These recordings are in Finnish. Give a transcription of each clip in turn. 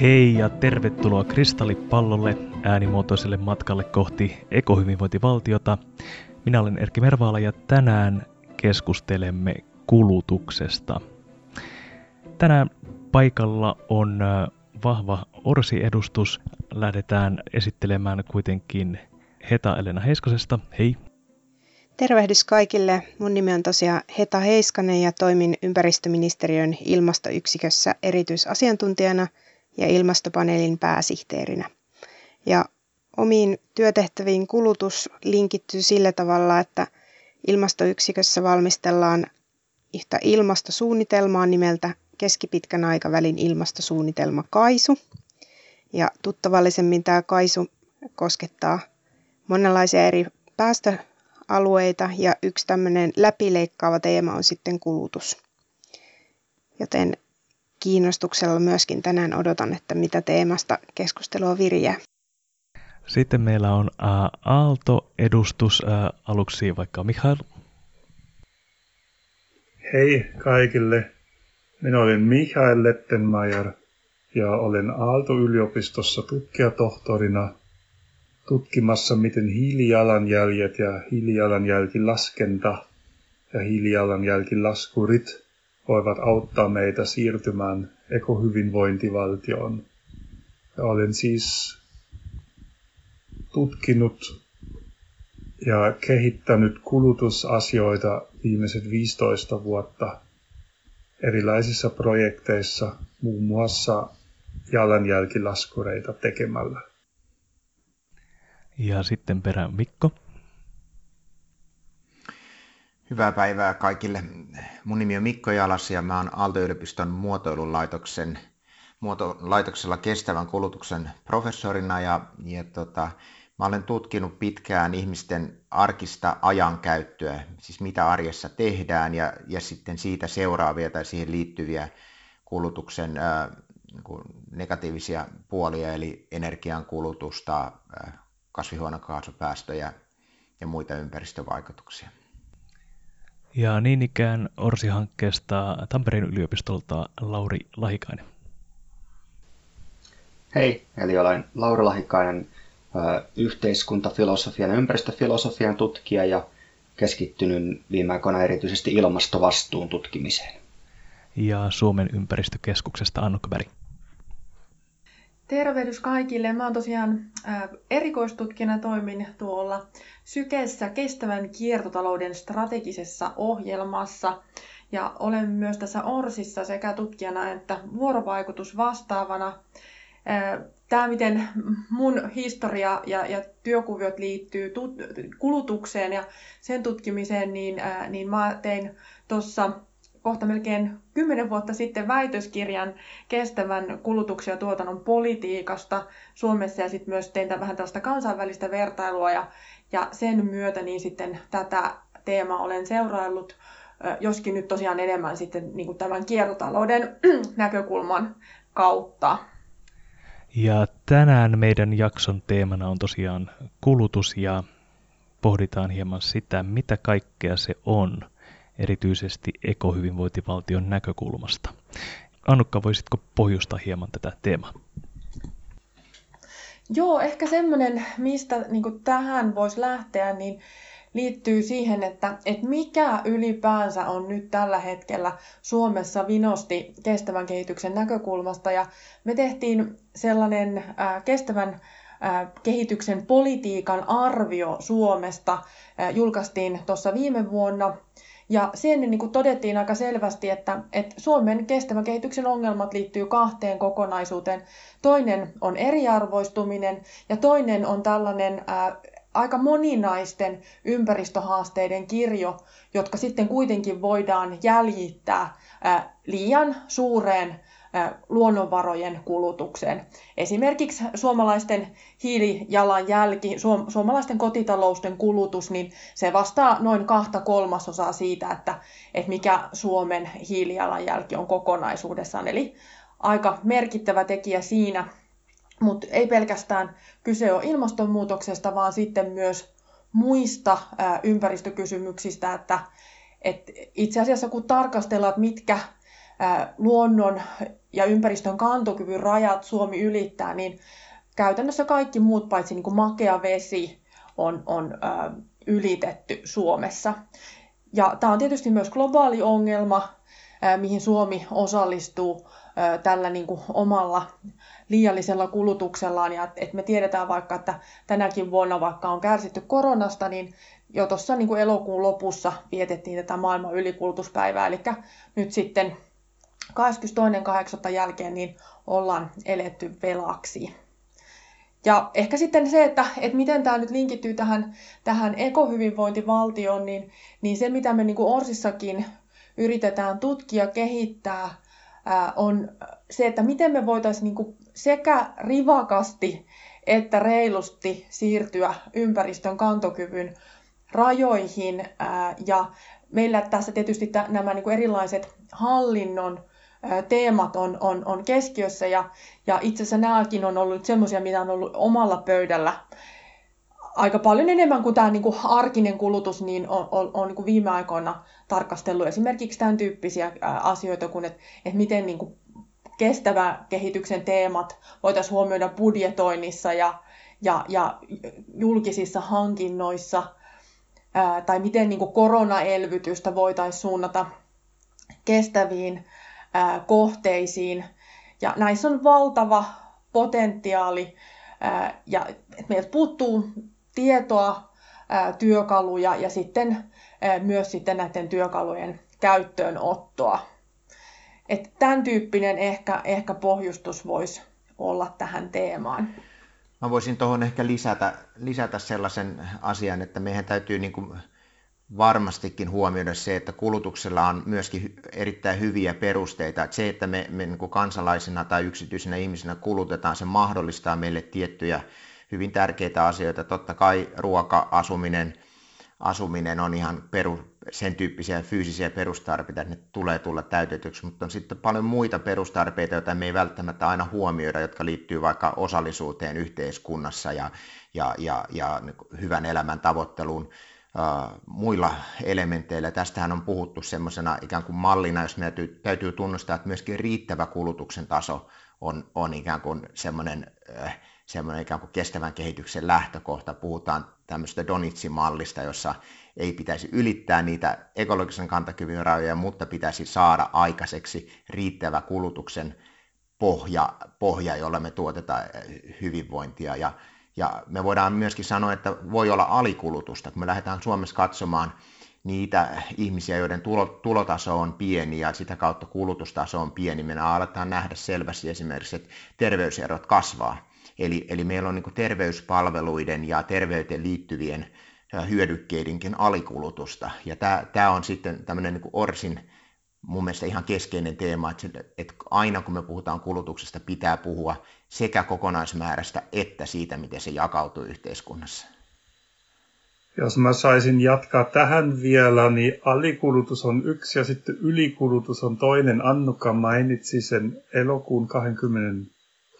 Hei ja tervetuloa Kristallipallolle äänimuotoiselle matkalle kohti ekohyvinvointivaltiota. Minä olen Erkki Mervaala ja tänään keskustelemme kulutuksesta. Tänään paikalla on vahva Orsi-edustus. Lähdetään esittelemään kuitenkin Heta Elena Heiskasesta. Hei. Tervehdys kaikille. Mun nimi on tosiaan Heta Heiskanen ja toimin ympäristöministeriön ilmastoyksikössä erityisasiantuntijana ja ilmastopaneelin pääsihteerinä. Ja omiin työtehtäviin kulutus linkittyy sillä tavalla, että ilmastoyksikössä valmistellaan yhtä ilmastosuunnitelmaa nimeltä keskipitkän aikavälin ilmastosuunnitelma KAISU. Ja tuttavallisemmin tämä KAISU koskettaa monenlaisia eri päästöalueita ja yksi tämmöinen läpileikkaava teema on sitten kulutus. Joten kiinnostuksella myöskin tänään odotan, että mitä teemasta keskustelua virjää. Sitten meillä on Aalto-edustus aluksi vaikka Mihail. Hei kaikille. Minä olen Mihail Lettenmeier ja olen Aalto-yliopistossa tutkijatohtorina tutkimassa, miten hiilijalanjäljet ja hiilijalanjälkilaskenta ja hiilijalanjälkilaskurit voivat auttaa meitä siirtymään ekohyvinvointivaltioon. Ja olen siis tutkinut ja kehittänyt kulutusasioita viimeiset 15 vuotta erilaisissa projekteissa, muun muassa jalanjälkilaskureita tekemällä. Ja sitten perään Mikko. Hyvää päivää kaikille. Mun nimi on Mikko Jalas ja mä oon Aalto-yliopiston muotoilulaitoksen muotolaitoksella kestävän kulutuksen professorina ja, ja tota, mä olen tutkinut pitkään ihmisten arkista ajankäyttöä, siis mitä arjessa tehdään ja, ja sitten siitä seuraavia tai siihen liittyviä kulutuksen ää, niin negatiivisia puolia, eli energian kulutusta, ää, kasvihuonekaasupäästöjä ja muita ympäristövaikutuksia. Ja niin ikään Orsi-hankkeesta Tampereen yliopistolta Lauri Lahikainen. Hei, eli olen Lauri Lahikainen, yhteiskuntafilosofian ja ympäristöfilosofian tutkija ja keskittynyt viime aikoina erityisesti ilmastovastuun tutkimiseen. Ja Suomen ympäristökeskuksesta Annukka Berg. Tervehdys kaikille. Mä oon tosiaan erikoistutkijana toimin tuolla Sykessä kestävän kiertotalouden strategisessa ohjelmassa ja olen myös tässä Orsissa sekä tutkijana että vuorovaikutusvastaavana. Tämä, miten mun historia ja, ja työkuviot liittyy tut, kulutukseen ja sen tutkimiseen, niin, niin mä tein tuossa kohta melkein kymmenen vuotta sitten väitöskirjan kestävän kulutuksen ja tuotannon politiikasta Suomessa ja sitten myös tein vähän tällaista kansainvälistä vertailua ja, ja sen myötä niin sitten tätä teemaa olen seuraillut, joskin nyt tosiaan enemmän sitten niin kuin tämän kiertotalouden näkökulman kautta. Ja tänään meidän jakson teemana on tosiaan kulutus ja pohditaan hieman sitä, mitä kaikkea se on – erityisesti ekohyvinvointivaltion näkökulmasta. Annukka, voisitko pohjustaa hieman tätä teemaa? Joo, ehkä semmoinen, mistä niin tähän voisi lähteä, niin liittyy siihen, että, että mikä ylipäänsä on nyt tällä hetkellä Suomessa vinosti kestävän kehityksen näkökulmasta. Ja me tehtiin sellainen äh, kestävän äh, kehityksen politiikan arvio Suomesta, äh, julkaistiin tuossa viime vuonna ja siinä niin kuin todettiin aika selvästi, että, että Suomen kestävän kehityksen ongelmat liittyy kahteen kokonaisuuteen. Toinen on eriarvoistuminen ja toinen on tällainen ää, aika moninaisten ympäristöhaasteiden kirjo, jotka sitten kuitenkin voidaan jäljittää ää, liian suureen luonnonvarojen kulutukseen. Esimerkiksi suomalaisten hiilijalanjälki, suomalaisten kotitalousten kulutus, niin se vastaa noin kahta kolmasosaa siitä, että, että mikä Suomen hiilijalanjälki on kokonaisuudessaan. Eli aika merkittävä tekijä siinä, mutta ei pelkästään kyse ole ilmastonmuutoksesta, vaan sitten myös muista ympäristökysymyksistä, että, että itse asiassa kun tarkastellaan, että mitkä luonnon ja ympäristön kantokyvyn rajat Suomi ylittää, niin käytännössä kaikki muut paitsi niin kuin makea vesi on, on ö, ylitetty Suomessa. Ja tämä on tietysti myös globaali ongelma, mihin Suomi osallistuu tällä niin kuin omalla liiallisella kulutuksellaan. Ja että me tiedetään vaikka, että tänäkin vuonna, vaikka on kärsitty koronasta, niin jo tuossa niin elokuun lopussa vietettiin tätä maailman ylikulutuspäivää. Eli nyt sitten 22.8. jälkeen niin ollaan eletty velaksi. Ja ehkä sitten se, että, että miten tämä nyt linkittyy tähän, tähän ekohyvinvointivaltioon, niin, niin se mitä me niin kuin Orsissakin yritetään tutkia, kehittää, ää, on se, että miten me voitaisiin niin kuin sekä rivakasti että reilusti siirtyä ympäristön kantokyvyn rajoihin. Ja meillä tässä tietysti nämä niin kuin erilaiset hallinnon teemat on, on, on keskiössä ja, ja itse asiassa nämäkin on ollut semmoisia, mitä on ollut omalla pöydällä aika paljon enemmän kuin tämä niin kuin arkinen kulutus, niin on, on, on niin kuin viime aikoina tarkastellut esimerkiksi tämän tyyppisiä asioita kuin, että, että miten niin kuin kestävä kehityksen teemat voitaisiin huomioida budjetoinnissa ja, ja, ja julkisissa hankinnoissa, tai miten niin kuin koronaelvytystä voitaisiin suunnata kestäviin kohteisiin. Ja näissä on valtava potentiaali ja meiltä puuttuu tietoa, työkaluja ja sitten myös sitten näiden työkalujen käyttöönottoa. Et tämän tyyppinen ehkä, ehkä pohjustus voisi olla tähän teemaan. Mä voisin tuohon ehkä lisätä, lisätä sellaisen asian, että meidän täytyy niin kuin varmastikin huomioida se, että kulutuksella on myöskin erittäin hyviä perusteita. Että se, että me, me niin kuin kansalaisina tai yksityisinä ihmisinä kulutetaan, se mahdollistaa meille tiettyjä hyvin tärkeitä asioita. Totta kai ruoka, asuminen, asuminen on ihan peru, sen tyyppisiä fyysisiä perustarpeita, että ne tulee tulla täytetyksi, mutta on sitten paljon muita perustarpeita, joita me ei välttämättä aina huomioida, jotka liittyy vaikka osallisuuteen yhteiskunnassa ja, ja, ja, ja hyvän elämän tavoitteluun muilla elementeillä. Tästähän on puhuttu semmoisena ikään kuin mallina, jos meidän täytyy, tunnustaa, että myöskin riittävä kulutuksen taso on, on ikään kuin semmoinen, semmoinen ikään kuin kestävän kehityksen lähtökohta. Puhutaan tämmöistä Donitsin mallista, jossa ei pitäisi ylittää niitä ekologisen kantakyvyn rajoja, mutta pitäisi saada aikaiseksi riittävä kulutuksen pohja, pohja jolla me tuotetaan hyvinvointia. Ja, ja me voidaan myöskin sanoa, että voi olla alikulutusta, kun me lähdetään Suomessa katsomaan niitä ihmisiä, joiden tulo, tulotaso on pieni ja sitä kautta kulutustaso on pieni, me aletaan nähdä selvästi esimerkiksi, että terveyserot kasvaa. Eli, eli meillä on niin terveyspalveluiden ja terveyteen liittyvien hyödykkeidenkin alikulutusta. Ja tämä, tämä on sitten tämmöinen niin Orsin mun mielestä ihan keskeinen teema, että, että aina kun me puhutaan kulutuksesta, pitää puhua sekä kokonaismäärästä että siitä, miten se jakautuu yhteiskunnassa. Jos mä saisin jatkaa tähän vielä, niin alikulutus on yksi ja sitten ylikulutus on toinen. Annukka mainitsi sen elokuun 20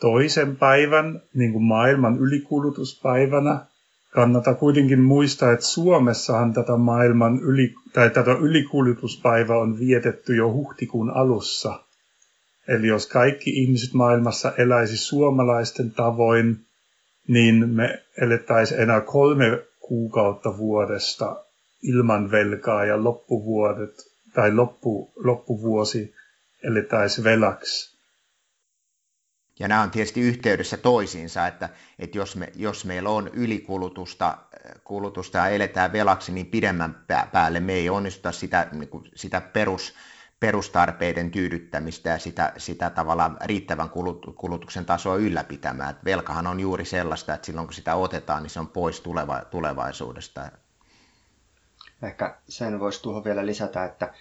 toisen päivän niin kuin maailman ylikulutuspäivänä. Kannattaa kuitenkin muistaa, että Suomessahan tätä maailman yli, tai tätä ylikulutuspäivää on vietetty jo huhtikuun alussa. Eli jos kaikki ihmiset maailmassa eläisi suomalaisten tavoin, niin me elettäisiin enää kolme kuukautta vuodesta ilman velkaa ja loppuvuodet tai loppu, loppuvuosi elettäisiin velaksi. Ja nämä on tietysti yhteydessä toisiinsa, että, että jos, me, jos meillä on ylikulutusta kulutusta ja eletään velaksi, niin pidemmän päälle me ei onnistuta sitä, niin kuin, sitä perus, perustarpeiden tyydyttämistä ja sitä, sitä tavallaan riittävän kulutuksen tasoa ylläpitämään. Et velkahan on juuri sellaista, että silloin kun sitä otetaan, niin se on pois tuleva, tulevaisuudesta. Ehkä sen voisi tuohon vielä lisätä, että,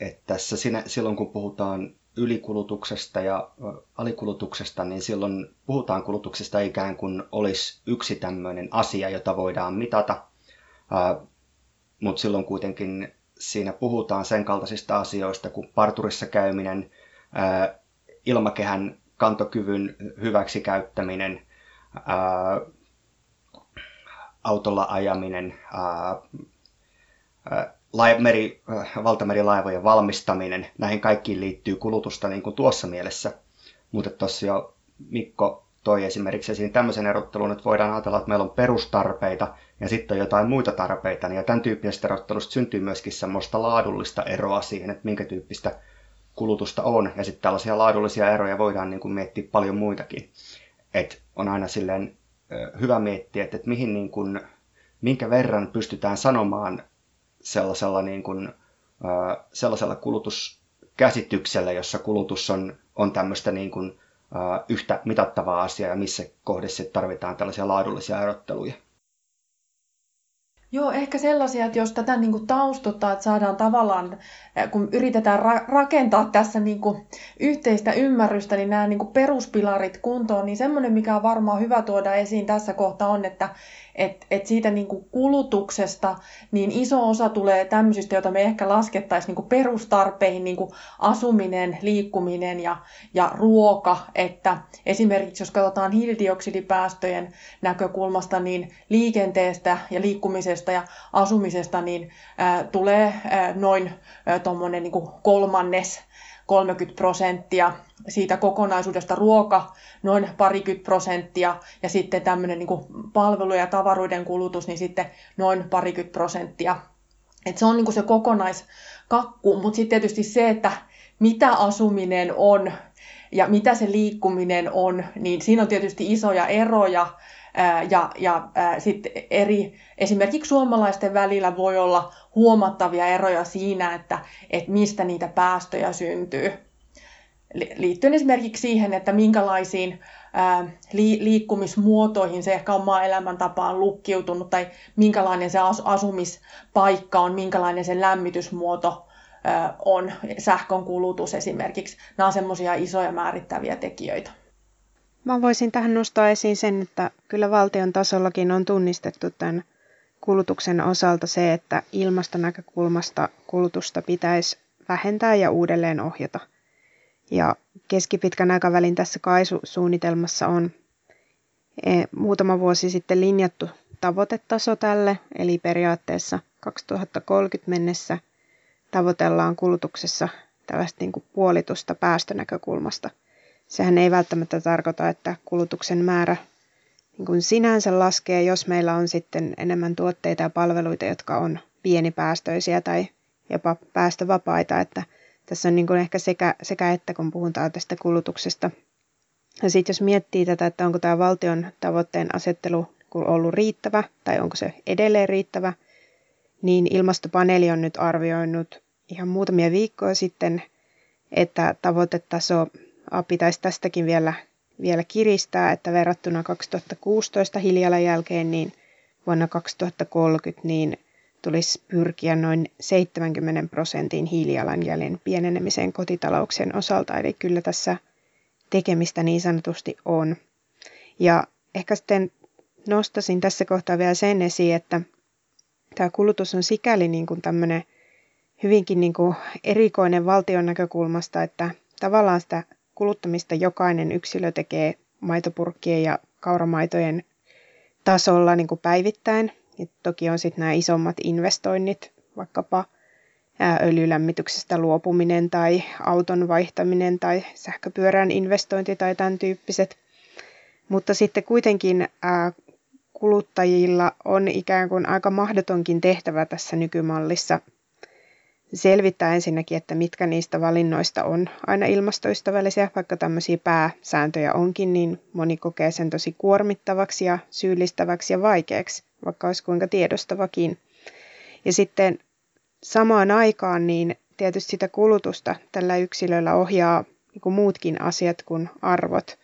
että tässä sinä, silloin kun puhutaan ylikulutuksesta ja alikulutuksesta, niin silloin puhutaan kulutuksesta ikään kuin olisi yksi tämmöinen asia, jota voidaan mitata, mutta silloin kuitenkin siinä puhutaan sen kaltaisista asioista kuin parturissa käyminen, ilmakehän kantokyvyn hyväksikäyttäminen, autolla ajaminen, meri, äh, valtamerilaivojen valmistaminen, näihin kaikkiin liittyy kulutusta niin kuin tuossa mielessä. Mutta tuossa jo Mikko toi esimerkiksi esiin tämmöisen erottelun, että voidaan ajatella, että meillä on perustarpeita ja sitten on jotain muita tarpeita, niin ja tämän tyyppisestä erottelusta syntyy myöskin semmoista laadullista eroa siihen, että minkä tyyppistä kulutusta on, ja sitten tällaisia laadullisia eroja voidaan niin kuin miettiä paljon muitakin. Et on aina silleen hyvä miettiä, että, että mihin niin kuin, minkä verran pystytään sanomaan sellaisella, niin kuin, sellaisella kulutuskäsityksellä, jossa kulutus on, on tämmöistä niin kuin, yhtä mitattavaa asiaa ja missä kohdassa tarvitaan tällaisia laadullisia erotteluja. Joo, ehkä sellaisia, että jos tätä niin kuin taustuttaa, että saadaan tavallaan, kun yritetään ra- rakentaa tässä niin kuin yhteistä ymmärrystä, niin nämä niin kuin peruspilarit kuntoon, niin semmoinen, mikä on varmaan hyvä tuoda esiin tässä kohtaa on, että että et siitä niin kuin kulutuksesta niin iso osa tulee tämmöisistä, joita me ehkä laskettaisiin niin perustarpeihin, niin kuin asuminen, liikkuminen ja, ja ruoka. Että esimerkiksi jos katsotaan hiilidioksidipäästöjen näkökulmasta, niin liikenteestä ja liikkumisesta ja asumisesta niin ää, tulee ää, noin ää, niin kolmannes 30 prosenttia siitä kokonaisuudesta ruoka noin parikymmentä prosenttia ja sitten tämmöinen niin palvelu- ja tavaroiden kulutus niin sitten noin parikymmentä prosenttia. Et se on niin se kokonaiskakku, mutta sitten tietysti se, että mitä asuminen on ja mitä se liikkuminen on, niin siinä on tietysti isoja eroja ja, ja sitten eri, esimerkiksi suomalaisten välillä voi olla huomattavia eroja siinä, että, että mistä niitä päästöjä syntyy. Liittyen esimerkiksi siihen, että minkälaisiin liikkumismuotoihin se ehkä omaa elämäntapaan lukkiutunut tai minkälainen se asumispaikka on, minkälainen se lämmitysmuoto on, sähkön kulutus esimerkiksi. Nämä on semmoisia isoja määrittäviä tekijöitä. Mä voisin tähän nostaa esiin sen, että kyllä valtion tasollakin on tunnistettu tämän kulutuksen osalta se, että ilmastonäkökulmasta kulutusta pitäisi vähentää ja uudelleen ohjata. Ja keskipitkän aikavälin tässä kaisusuunnitelmassa on e, muutama vuosi sitten linjattu tavoitetaso tälle, eli periaatteessa 2030 mennessä tavoitellaan kulutuksessa tällaista niin kuin puolitusta päästönäkökulmasta – sehän ei välttämättä tarkoita, että kulutuksen määrä niin kuin sinänsä laskee, jos meillä on sitten enemmän tuotteita ja palveluita, jotka on pienipäästöisiä tai jopa päästövapaita, että tässä on niin kuin ehkä sekä, sekä että, kun puhutaan tästä kulutuksesta. Ja sitten jos miettii tätä, että onko tämä valtion tavoitteen asettelu ollut riittävä tai onko se edelleen riittävä, niin ilmastopaneeli on nyt arvioinut ihan muutamia viikkoja sitten, että tavoitetaso pitäisi tästäkin vielä, vielä kiristää, että verrattuna 2016 hiilijalanjälkeen, niin vuonna 2030 niin tulisi pyrkiä noin 70 prosentin hiilijalanjäljen pienenemiseen kotitalouksien osalta. Eli kyllä tässä tekemistä niin sanotusti on. Ja ehkä sitten nostasin tässä kohtaa vielä sen esiin, että tämä kulutus on sikäli niin kuin tämmöinen hyvinkin niin kuin erikoinen valtion näkökulmasta, että tavallaan sitä kuluttamista jokainen yksilö tekee maitopurkkien ja kauramaitojen tasolla niin kuin päivittäin. Ja toki on sitten nämä isommat investoinnit, vaikkapa öljylämmityksestä luopuminen tai auton vaihtaminen tai sähköpyörän investointi tai tämän tyyppiset. Mutta sitten kuitenkin kuluttajilla on ikään kuin aika mahdotonkin tehtävä tässä nykymallissa selvittää ensinnäkin, että mitkä niistä valinnoista on aina ilmastoystävällisiä, vaikka tämmöisiä pääsääntöjä onkin, niin moni kokee sen tosi kuormittavaksi ja syyllistäväksi ja vaikeaksi, vaikka olisi kuinka tiedostavakin. Ja sitten samaan aikaan niin tietysti sitä kulutusta tällä yksilöllä ohjaa niin kuin muutkin asiat kuin arvot.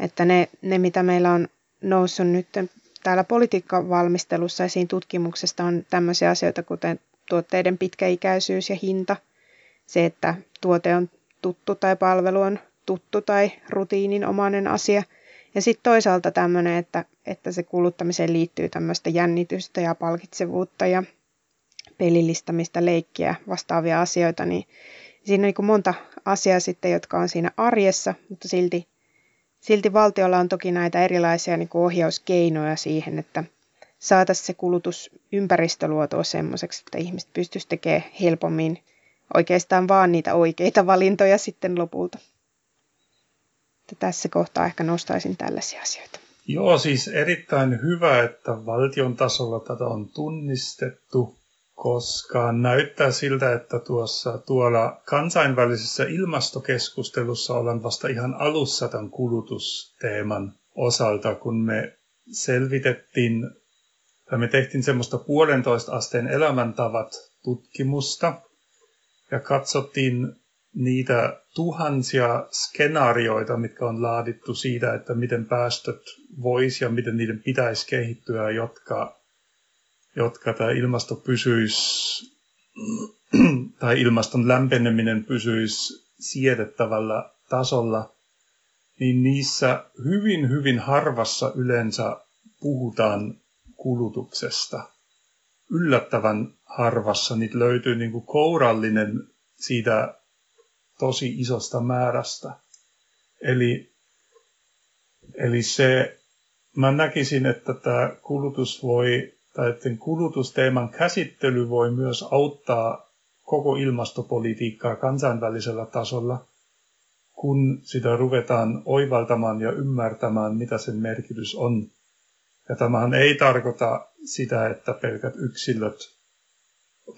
Että ne, ne, mitä meillä on noussut nyt täällä politiikkavalmistelussa esiin tutkimuksesta on tämmöisiä asioita, kuten tuotteiden pitkäikäisyys ja hinta, se, että tuote on tuttu tai palvelu on tuttu tai rutiininomainen asia. Ja sitten toisaalta tämmöinen, että, että se kuluttamiseen liittyy tämmöistä jännitystä ja palkitsevuutta ja pelillistämistä, leikkiä, vastaavia asioita, niin siinä on niin monta asiaa sitten, jotka on siinä arjessa, mutta silti, silti valtiolla on toki näitä erilaisia niin ohjauskeinoja siihen, että saataisiin se kulutusympäristö luotua semmoiseksi, että ihmiset pystyisivät tekemään helpommin oikeastaan vaan niitä oikeita valintoja sitten lopulta. Että tässä kohtaa ehkä nostaisin tällaisia asioita. Joo, siis erittäin hyvä, että valtion tasolla tätä on tunnistettu, koska näyttää siltä, että tuossa tuolla kansainvälisessä ilmastokeskustelussa ollaan vasta ihan alussa tämän kulutusteeman osalta, kun me selvitettiin, tai me tehtiin semmoista puolentoista asteen elämäntavat tutkimusta, ja katsottiin niitä tuhansia skenaarioita, mitkä on laadittu siitä, että miten päästöt vois ja miten niiden pitäisi kehittyä, jotka, jotka tämä ilmasto pysyisi tai ilmaston lämpeneminen pysyisi siedettävällä tasolla, niin niissä hyvin, hyvin harvassa yleensä puhutaan kulutuksesta. Yllättävän harvassa niitä löytyy niin kuin kourallinen siitä tosi isosta määrästä. Eli, eli se, mä näkisin, että tämä kulutus voi, tai että kulutusteeman käsittely voi myös auttaa koko ilmastopolitiikkaa kansainvälisellä tasolla, kun sitä ruvetaan oivaltamaan ja ymmärtämään, mitä sen merkitys on. Ja tämähän ei tarkoita sitä, että pelkät yksilöt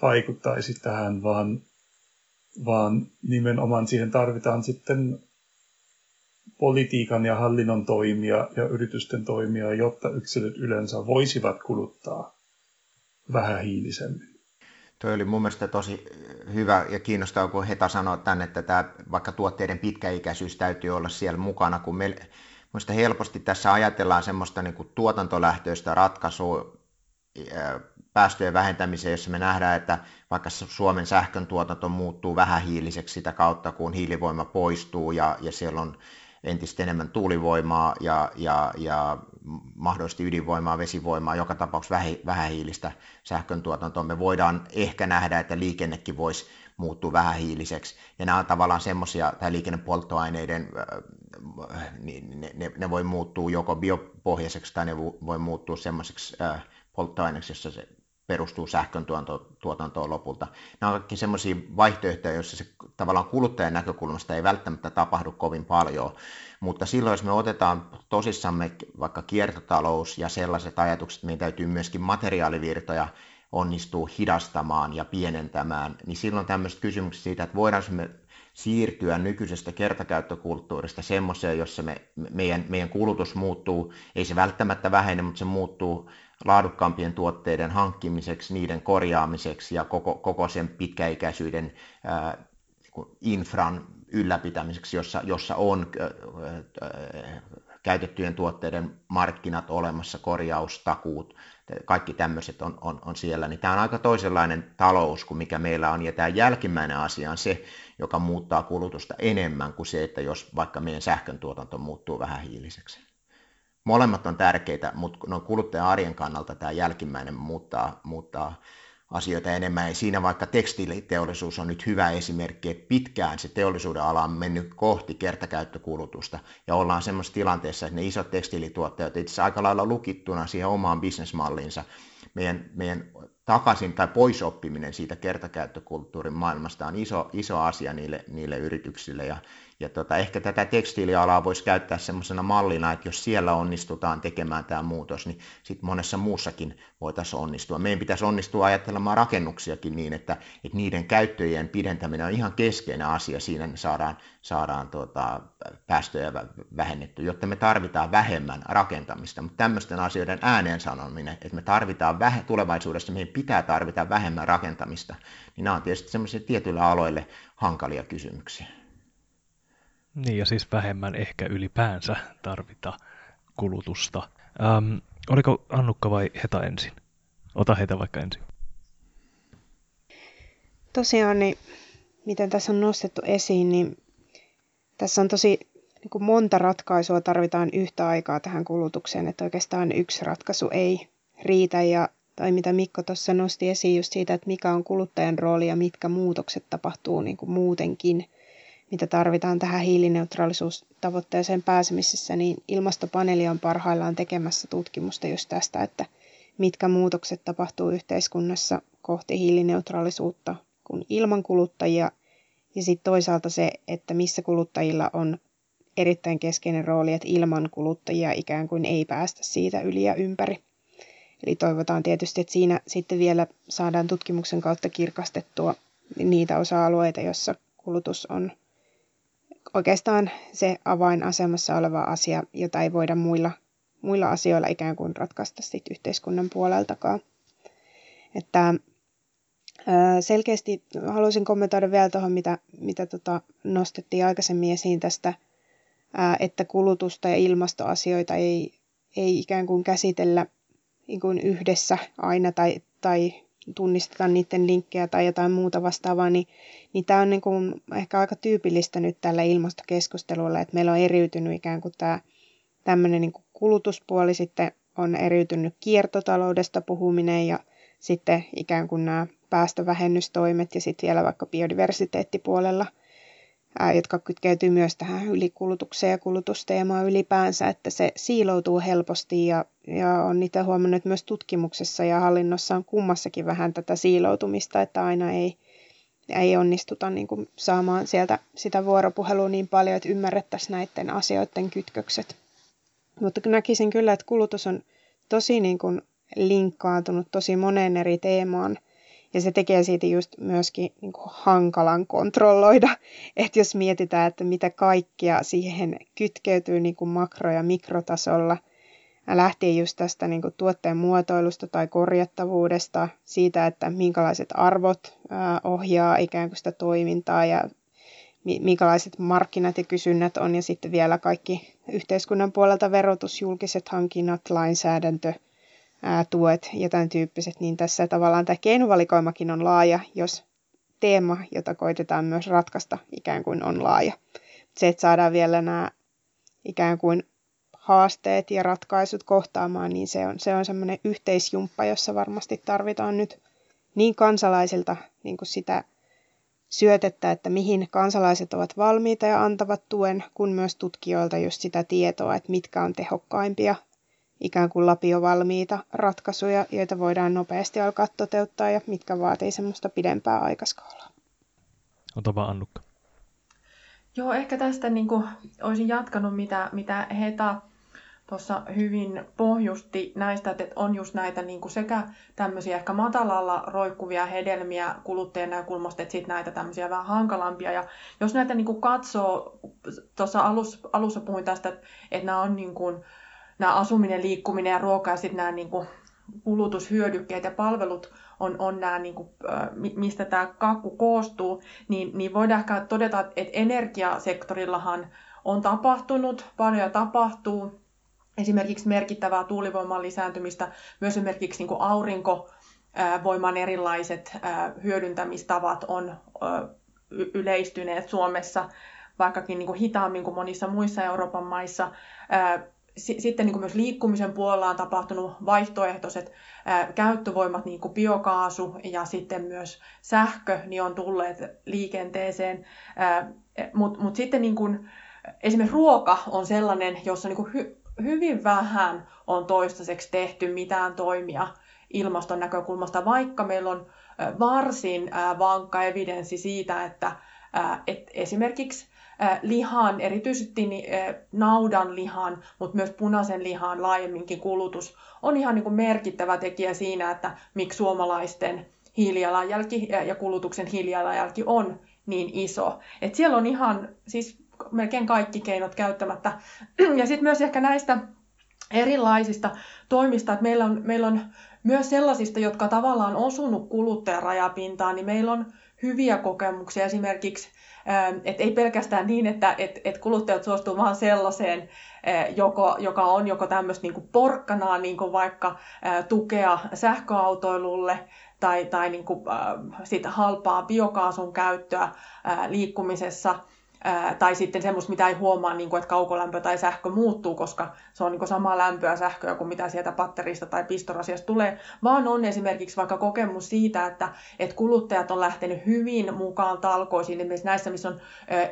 vaikuttaisi tähän, vaan vaan nimenomaan siihen tarvitaan sitten politiikan ja hallinnon toimia ja yritysten toimia, jotta yksilöt yleensä voisivat kuluttaa vähähiilisemmin. Tuo oli mun mielestä tosi hyvä ja kiinnostavaa, kun Heta sanoi tänne, että tämä, vaikka tuotteiden pitkäikäisyys täytyy olla siellä mukana, kun me Mielestäni helposti tässä ajatellaan semmoista niin kuin tuotantolähtöistä ratkaisua päästöjen vähentämiseen, jossa me nähdään, että vaikka Suomen sähkön tuotanto muuttuu vähähiiliseksi sitä kautta, kun hiilivoima poistuu ja, ja siellä on entistä enemmän tuulivoimaa ja, ja, ja mahdollisesti ydinvoimaa, vesivoimaa, joka tapauksessa vähähiilistä sähkön tuotantoa. Me voidaan ehkä nähdä, että liikennekin voisi muuttua vähähiiliseksi. Ja nämä on tavallaan semmoisia, tai liikennepolttoaineiden, niin ne, ne, ne voi muuttua joko biopohjaiseksi tai ne voi muuttua semmoiseksi polttoaineeksi, jossa se perustuu sähkön tuotantoon lopulta. Nämä on kaikki sellaisia vaihtoehtoja, joissa se tavallaan kuluttajan näkökulmasta ei välttämättä tapahdu kovin paljon, mutta silloin jos me otetaan tosissamme vaikka kiertotalous ja sellaiset ajatukset, meidän täytyy myöskin materiaalivirtoja onnistuu hidastamaan ja pienentämään, niin silloin tämmöiset kysymykset siitä, että voidaanko me siirtyä nykyisestä kertakäyttökulttuurista semmoiseen, jossa me, meidän, meidän kulutus muuttuu, ei se välttämättä vähene, mutta se muuttuu laadukkaampien tuotteiden hankkimiseksi, niiden korjaamiseksi ja koko, koko sen pitkäikäisyyden ää, infran ylläpitämiseksi, jossa, jossa on ää, käytettyjen tuotteiden markkinat olemassa, korjaustakuut, kaikki tämmöiset on, on, on siellä, niin tämä on aika toisenlainen talous kuin mikä meillä on, ja tämä jälkimmäinen asia on se, joka muuttaa kulutusta enemmän kuin se, että jos vaikka meidän sähkön tuotanto muuttuu vähän hiiliseksi. Molemmat on tärkeitä, mutta no kuluttajan arjen kannalta tämä jälkimmäinen muuttaa, muuttaa asioita enemmän. Ja siinä vaikka tekstiiliteollisuus on nyt hyvä esimerkki, että pitkään se teollisuuden ala on mennyt kohti kertakäyttökulutusta ja ollaan semmoisessa tilanteessa, että ne isot tekstiilituottajat itse aika lailla lukittuna siihen omaan bisnesmalliinsa. Meidän, meidän takaisin tai poisoppiminen siitä kertakäyttökulttuurin maailmasta on iso, iso asia niille, niille yrityksille. Ja, ja tota, ehkä tätä tekstiilialaa voisi käyttää semmoisena mallina, että jos siellä onnistutaan tekemään tämä muutos, niin sitten monessa muussakin voitaisiin onnistua. Meidän pitäisi onnistua ajattelemaan rakennuksiakin niin, että, että niiden käyttöjen pidentäminen on ihan keskeinen asia siinä, saadaan, saadaan tuota, päästöjä vähennettyä, jotta me tarvitaan vähemmän rakentamista. Mutta tämmöisten asioiden ääneen sanominen, että me tarvitaan vähe, tulevaisuudessa, meidän pitää tarvita vähemmän rakentamista, niin nämä on tietysti semmoisia tietyillä aloille hankalia kysymyksiä. Niin ja siis vähemmän ehkä ylipäänsä tarvita kulutusta. Ähm, oliko Annukka vai Heta ensin? Ota Heta vaikka ensin. Tosiaan, niin miten tässä on nostettu esiin, niin tässä on tosi niin kuin monta ratkaisua tarvitaan yhtä aikaa tähän kulutukseen, että oikeastaan yksi ratkaisu ei riitä. Ja, tai mitä Mikko tuossa nosti esiin just siitä, että mikä on kuluttajan rooli ja mitkä muutokset tapahtuu niin kuin muutenkin – mitä tarvitaan tähän hiilineutraalisuustavoitteeseen pääsemisessä, niin ilmastopaneeli on parhaillaan tekemässä tutkimusta just tästä, että mitkä muutokset tapahtuu yhteiskunnassa kohti hiilineutraalisuutta kuin ilman kuluttajia, ja sitten toisaalta se, että missä kuluttajilla on erittäin keskeinen rooli, että ilman kuluttajia ikään kuin ei päästä siitä yli ja ympäri. Eli toivotaan tietysti, että siinä sitten vielä saadaan tutkimuksen kautta kirkastettua niitä osa-alueita, joissa kulutus on oikeastaan se avainasemassa oleva asia, jota ei voida muilla, muilla asioilla ikään kuin ratkaista sit yhteiskunnan puoleltakaan. Että selkeästi haluaisin kommentoida vielä tuohon, mitä, mitä tota nostettiin aikaisemmin esiin tästä, että kulutusta ja ilmastoasioita ei, ei ikään kuin käsitellä niin kuin yhdessä aina tai, tai tunnisteta niiden linkkejä tai jotain muuta vastaavaa, niin, niin tämä on niin kuin ehkä aika tyypillistä nyt tällä ilmastokeskustelulla, että meillä on eriytynyt ikään kuin tämä tämmöinen niin kuin kulutuspuoli, sitten on eriytynyt kiertotaloudesta puhuminen ja sitten ikään kuin nämä päästövähennystoimet ja sitten vielä vaikka biodiversiteettipuolella – jotka kytkeytyy myös tähän ylikulutukseen ja kulutusteemaan ylipäänsä, että se siiloutuu helposti ja, ja on niitä huomannut myös tutkimuksessa ja hallinnossa on kummassakin vähän tätä siiloutumista, että aina ei, ei onnistuta niin kuin saamaan sieltä sitä vuoropuhelua niin paljon, että ymmärrettäisiin näiden asioiden kytkökset. Mutta näkisin kyllä, että kulutus on tosi niin kuin linkkaantunut tosi moneen eri teemaan – ja se tekee siitä just myöskin niin kuin hankalan kontrolloida. Että jos mietitään, että mitä kaikkia siihen kytkeytyy niin kuin makro- ja mikrotasolla, lähtien just tästä niin kuin tuotteen muotoilusta tai korjattavuudesta, siitä, että minkälaiset arvot ohjaa ikään kuin sitä toimintaa ja minkälaiset markkinat ja kysynnät on, ja sitten vielä kaikki yhteiskunnan puolelta verotus, julkiset hankinnat, lainsäädäntö – tuet ja tämän tyyppiset, niin tässä tavallaan tämä keinovalikoimakin on laaja, jos teema, jota koitetaan myös ratkaista, ikään kuin on laaja. Se, että saadaan vielä nämä ikään kuin haasteet ja ratkaisut kohtaamaan, niin se on, se on semmoinen yhteisjumppa, jossa varmasti tarvitaan nyt niin kansalaisilta niin kuin sitä syötettä, että mihin kansalaiset ovat valmiita ja antavat tuen, kun myös tutkijoilta just sitä tietoa, että mitkä on tehokkaimpia ikään kuin lapiovalmiita ratkaisuja, joita voidaan nopeasti alkaa toteuttaa ja mitkä vaatii semmoista pidempää aikaskaalaa. Ota vaan Annukka. Joo, ehkä tästä niin kuin, olisin jatkanut, mitä, mitä Heta tuossa hyvin pohjusti näistä, että on just näitä niin kuin sekä tämmöisiä ehkä matalalla roikkuvia hedelmiä kuluttajan näkökulmasta, että sitten näitä tämmöisiä vähän hankalampia. Ja jos näitä niin kuin katsoo, tuossa alus, alussa puhuin tästä, että nämä on niin kuin, nämä asuminen, liikkuminen ja ruoka ja sitten nämä niin kuin kulutushyödykkeet ja palvelut on, on nämä, niin kuin, mistä tämä kakku koostuu, niin, niin voidaan ehkä todeta, että energiasektorillahan on tapahtunut, paljon tapahtuu, esimerkiksi merkittävää tuulivoiman lisääntymistä, myös esimerkiksi niin kuin aurinkovoiman erilaiset hyödyntämistavat on yleistyneet Suomessa, vaikkakin niin kuin hitaammin kuin monissa muissa Euroopan maissa sitten niin kuin myös liikkumisen puolella on tapahtunut vaihtoehtoiset ää, käyttövoimat, niin kuin biokaasu ja sitten myös sähkö, niin on tulleet liikenteeseen. Mutta mut sitten niin kuin, esimerkiksi ruoka on sellainen, jossa niin kuin hy, hyvin vähän on toistaiseksi tehty mitään toimia ilmaston näkökulmasta, vaikka meillä on varsin vankka evidenssi siitä, että et esimerkiksi lihan, erityisesti naudan lihan, mutta myös punaisen lihan laajemminkin kulutus on ihan niin kuin merkittävä tekijä siinä, että miksi suomalaisten hiilijalanjälki ja kulutuksen hiilijalanjälki on niin iso. Et siellä on ihan siis melkein kaikki keinot käyttämättä. Ja sitten myös ehkä näistä erilaisista toimista, että meillä on, meillä on myös sellaisista, jotka tavallaan osunut kuluttajan rajapintaan, niin meillä on hyviä kokemuksia esimerkiksi että ei pelkästään niin, että et, et kuluttajat suostuu vaan sellaiseen, joko, joka on joko tämmöistä niin porkkanaa, niin vaikka tukea sähköautoilulle tai, tai niin kuin, sitä halpaa biokaasun käyttöä liikkumisessa – tai sitten semmoista, mitä ei huomaa, niin kuin, että kaukolämpö tai sähkö muuttuu, koska se on niin kuin samaa lämpöä sähköä kuin mitä sieltä patterista tai pistorasiasta tulee, vaan on esimerkiksi vaikka kokemus siitä, että, että kuluttajat on lähtenyt hyvin mukaan talkoisiin, esimerkiksi näissä, missä on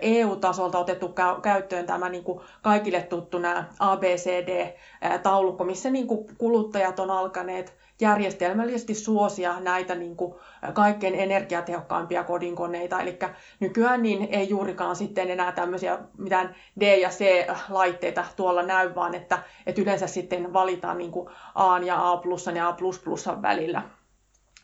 EU-tasolta otettu käyttöön tämä niin kuin kaikille tuttu nämä ABCD-taulukko, missä niin kuin kuluttajat on alkaneet järjestelmällisesti suosia näitä niin kuin kaikkein energiatehokkaimpia kodinkoneita. Eli nykyään niin ei juurikaan sitten enää tämmöisiä mitään D- ja C-laitteita tuolla näy, vaan että, että yleensä sitten valitaan niin kuin A ja A ja A välillä.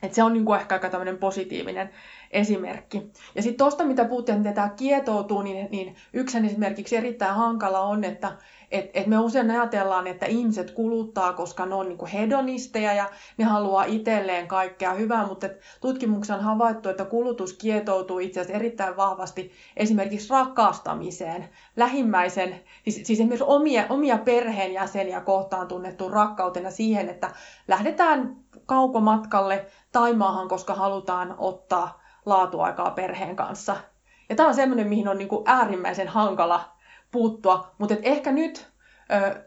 Et se on niin kuin ehkä aika tämmöinen positiivinen esimerkki. Ja sitten tuosta, mitä puhuttiin, että tämä kietoutuu, niin, niin yksi esimerkiksi erittäin hankala on, että et, et me usein ajatellaan, että ihmiset kuluttaa, koska ne on niin hedonisteja ja ne haluaa itselleen kaikkea hyvää, mutta tutkimuksen on havaittu, että kulutus kietoutuu itse asiassa erittäin vahvasti esimerkiksi rakastamiseen, lähimmäisen, siis, siis esimerkiksi omia, omia perheenjäseniä kohtaan tunnettuun rakkautena siihen, että lähdetään kaukomatkalle Taimaahan, koska halutaan ottaa laatuaikaa perheen kanssa. Ja tämä on semmoinen, mihin on niin kuin äärimmäisen hankala puuttua, mutta ehkä nyt, ö,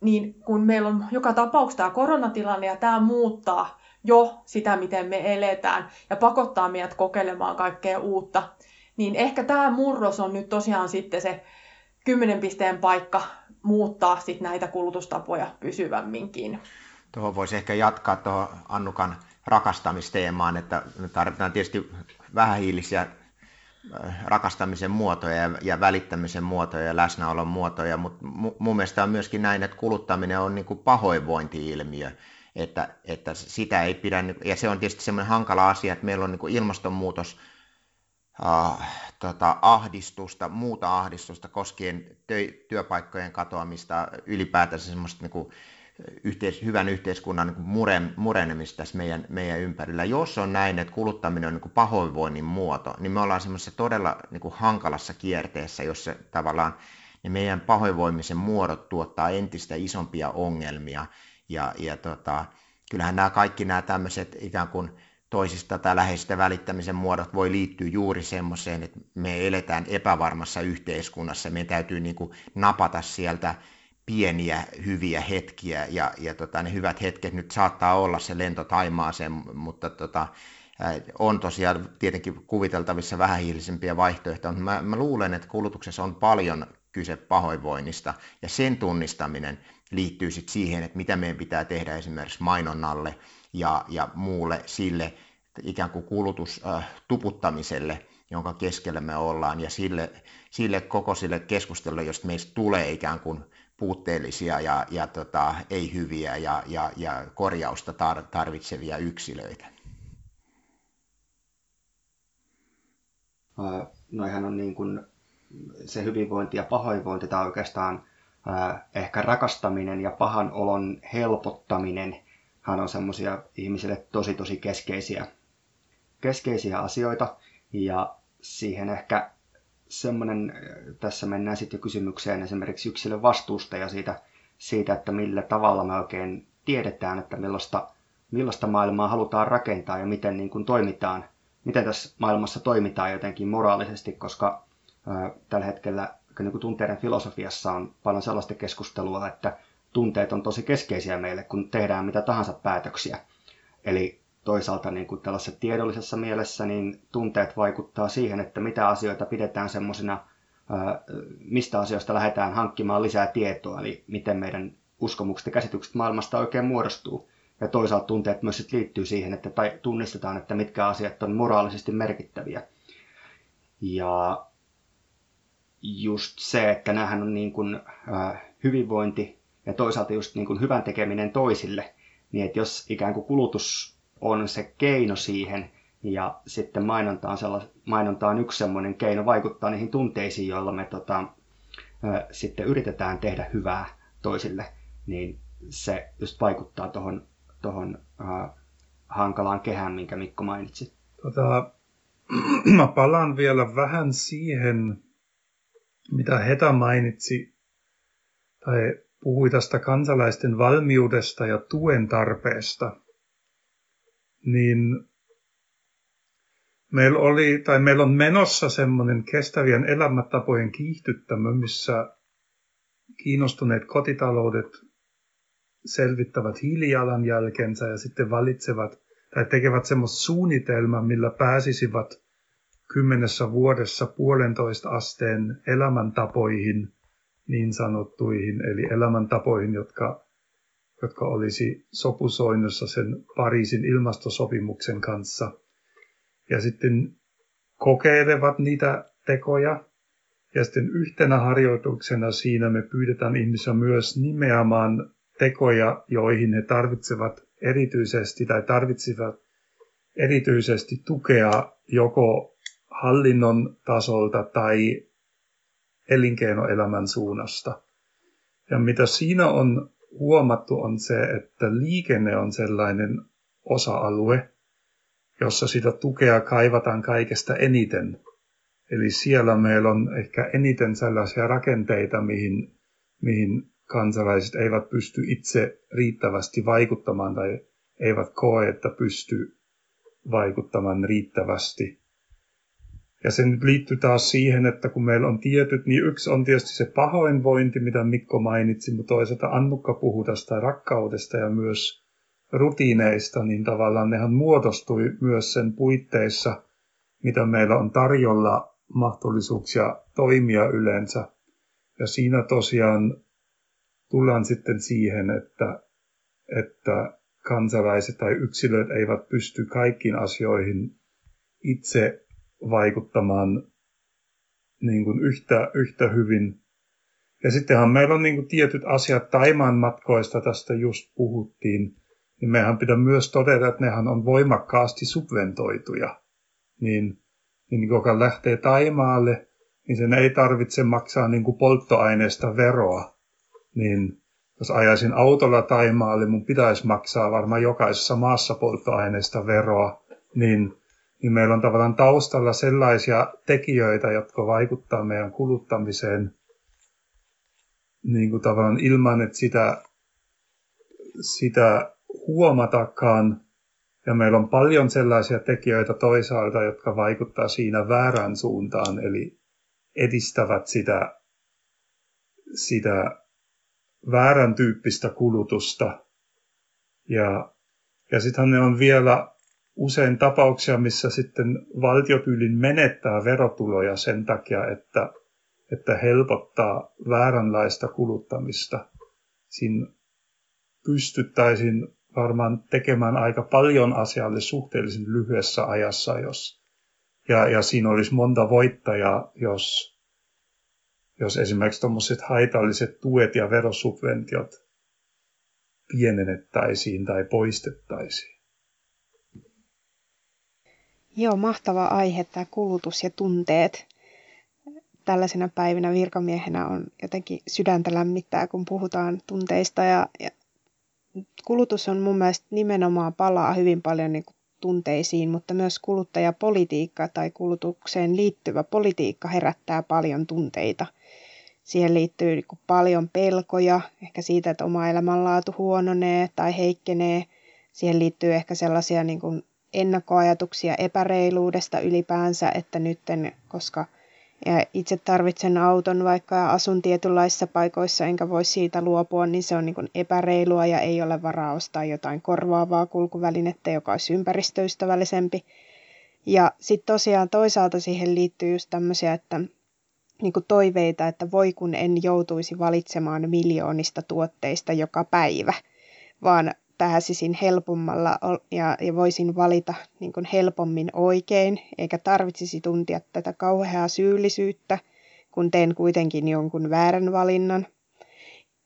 niin kun meillä on joka tapauksessa tämä koronatilanne ja tämä muuttaa jo sitä, miten me eletään ja pakottaa meidät kokeilemaan kaikkea uutta, niin ehkä tämä murros on nyt tosiaan sitten se kymmenen pisteen paikka muuttaa sit näitä kulutustapoja pysyvämminkin. Tuohon voisi ehkä jatkaa tuohon Annukan rakastamisteemaan, että me tarvitaan tietysti vähähiilisiä äh, rakastamisen muotoja ja, ja välittämisen muotoja ja läsnäolon muotoja, mutta mun mielestä on myöskin näin, että kuluttaminen on niin kuin pahoinvointi-ilmiö, että, että sitä ei pidä, ja se on tietysti semmoinen hankala asia, että meillä on niin kuin ilmastonmuutos, äh, tota, ahdistusta, muuta ahdistusta koskien työpaikkojen katoamista, ylipäätänsä semmoista niin kuin, yhteis, hyvän yhteiskunnan niin mure, murenemista tässä meidän, meidän ympärillä. Jos on näin, että kuluttaminen on niin pahoinvoinnin muoto, niin me ollaan semmoisessa todella niin hankalassa kierteessä, jossa tavallaan ne meidän pahoinvoimisen muodot tuottaa entistä isompia ongelmia. Ja, ja tota, kyllähän nämä kaikki nämä tämmöiset ikään kuin toisista tai läheisistä välittämisen muodot voi liittyä juuri semmoiseen, että me eletään epävarmassa yhteiskunnassa. Meidän täytyy niin kuin napata sieltä pieniä hyviä hetkiä ja, ja tota, ne hyvät hetket nyt saattaa olla se lento Taimaaseen, mutta tota, on tosiaan tietenkin kuviteltavissa vähähiilisempiä vaihtoehtoja, mutta mä, mä luulen, että kulutuksessa on paljon kyse pahoinvoinnista ja sen tunnistaminen liittyy sitten siihen, että mitä meidän pitää tehdä esimerkiksi mainonnalle ja, ja muulle sille ikään kuin kulutustuputtamiselle, jonka keskellä me ollaan ja sille, sille koko sille keskustelulle, josta meistä tulee ikään kuin puutteellisia ja, ja tota, ei hyviä ja, ja, ja korjausta tar- tarvitsevia yksilöitä? Noihän on niin kuin se hyvinvointi ja pahoinvointi, tai oikeastaan ehkä rakastaminen ja pahan olon helpottaminen, hän on semmoisia ihmisille tosi tosi keskeisiä, keskeisiä asioita, ja siihen ehkä semmoinen, tässä mennään sitten jo kysymykseen esimerkiksi yksilön vastuusta ja siitä, siitä, että millä tavalla me oikein tiedetään, että millaista, millaista maailmaa halutaan rakentaa ja miten niin kuin toimitaan, miten tässä maailmassa toimitaan jotenkin moraalisesti, koska ää, tällä hetkellä niin kuin tunteiden filosofiassa on paljon sellaista keskustelua, että tunteet on tosi keskeisiä meille, kun tehdään mitä tahansa päätöksiä. Eli toisaalta niin kuin tällaisessa tiedollisessa mielessä niin tunteet vaikuttaa siihen, että mitä asioita pidetään semmoisina, mistä asioista lähdetään hankkimaan lisää tietoa, eli miten meidän uskomukset ja käsitykset maailmasta oikein muodostuu. Ja toisaalta tunteet myös sit liittyy siihen, että tunnistetaan, että mitkä asiat on moraalisesti merkittäviä. Ja just se, että näähän on niin kuin, äh, hyvinvointi ja toisaalta just niin kuin hyvän tekeminen toisille, niin että jos ikään kuin kulutus on se keino siihen, ja sitten mainonta on, sellas, mainonta on yksi semmoinen keino vaikuttaa niihin tunteisiin, joilla me tota, ä, sitten yritetään tehdä hyvää toisille, niin se just vaikuttaa tuohon tohon, hankalaan kehään, minkä Mikko mainitsi. Tota, mä palaan vielä vähän siihen, mitä Heta mainitsi, tai puhui tästä kansalaisten valmiudesta ja tuen tarpeesta – niin meillä oli, tai meillä on menossa semmoinen kestävien elämäntapojen kiihtyttämö, missä kiinnostuneet kotitaloudet selvittävät hiilijalanjälkensä ja sitten valitsevat tai tekevät semmoista suunnitelmaa, millä pääsisivät kymmenessä vuodessa puolentoista asteen elämäntapoihin, niin sanottuihin, eli elämäntapoihin, jotka jotka olisi sopusoinnussa sen Pariisin ilmastosopimuksen kanssa. Ja sitten kokeilevat niitä tekoja. Ja sitten yhtenä harjoituksena siinä me pyydetään ihmisiä myös nimeämään tekoja, joihin he tarvitsevat erityisesti tai tarvitsivat erityisesti tukea joko hallinnon tasolta tai elinkeinoelämän suunnasta. Ja mitä siinä on huomattu on se, että liikenne on sellainen osa-alue, jossa sitä tukea kaivataan kaikesta eniten. Eli siellä meillä on ehkä eniten sellaisia rakenteita, mihin, mihin kansalaiset eivät pysty itse riittävästi vaikuttamaan tai eivät koe, että pystyy vaikuttamaan riittävästi. Ja se nyt liittyy taas siihen, että kun meillä on tietyt, niin yksi on tietysti se pahoinvointi, mitä Mikko mainitsi, mutta toisaalta Annukka puhui tästä rakkaudesta ja myös rutiineista, niin tavallaan nehän muodostui myös sen puitteissa, mitä meillä on tarjolla mahdollisuuksia toimia yleensä. Ja siinä tosiaan tullaan sitten siihen, että, että kansalaiset tai yksilöt eivät pysty kaikkiin asioihin itse vaikuttamaan niin kuin yhtä, yhtä hyvin. Ja sittenhän meillä on niin kuin tietyt asiat Taimaan matkoista, tästä just puhuttiin, niin mehän pitää myös todeta, että nehän on voimakkaasti subventoituja. Niin, niin joka lähtee Taimaalle, niin sen ei tarvitse maksaa niin kuin polttoaineesta veroa. Niin jos ajaisin autolla Taimaalle, mun pitäisi maksaa varmaan jokaisessa maassa polttoaineesta veroa, niin niin meillä on tavallaan taustalla sellaisia tekijöitä, jotka vaikuttaa meidän kuluttamiseen niin kuin tavallaan ilman, että sitä, sitä huomatakaan. Ja meillä on paljon sellaisia tekijöitä toisaalta, jotka vaikuttaa siinä väärään suuntaan, eli edistävät sitä, sitä väärän tyyppistä kulutusta. Ja, ja sittenhän ne on vielä usein tapauksia, missä sitten valtiotyylin menettää verotuloja sen takia, että, että helpottaa vääränlaista kuluttamista. Siinä pystyttäisiin varmaan tekemään aika paljon asialle suhteellisen lyhyessä ajassa, jos, ja, ja siinä olisi monta voittajaa, jos, jos esimerkiksi tuommoiset haitalliset tuet ja verosubventiot pienennettäisiin tai poistettaisiin. Joo, mahtava aihe tämä kulutus ja tunteet. Tällaisena päivinä virkamiehenä on jotenkin sydäntä lämmittää, kun puhutaan tunteista ja, ja kulutus on mun mielestä nimenomaan palaa hyvin paljon niin tunteisiin, mutta myös kuluttajapolitiikka tai kulutukseen liittyvä politiikka herättää paljon tunteita. Siihen liittyy niin paljon pelkoja, ehkä siitä, että oma elämänlaatu huononee tai heikkenee. Siihen liittyy ehkä sellaisia niin kuin ennakkoajatuksia epäreiluudesta ylipäänsä, että nytten, koska ja itse tarvitsen auton, vaikka asun tietynlaisissa paikoissa enkä voi siitä luopua, niin se on niin epäreilua ja ei ole varaa ostaa jotain korvaavaa kulkuvälinettä, joka olisi ympäristöystävällisempi. Ja sitten tosiaan toisaalta siihen liittyy just tämmöisiä, että niin toiveita, että voi kun en joutuisi valitsemaan miljoonista tuotteista joka päivä, vaan pääsisin helpommalla ja, ja voisin valita niin kuin helpommin oikein, eikä tarvitsisi tuntia tätä kauheaa syyllisyyttä, kun teen kuitenkin jonkun väärän valinnan.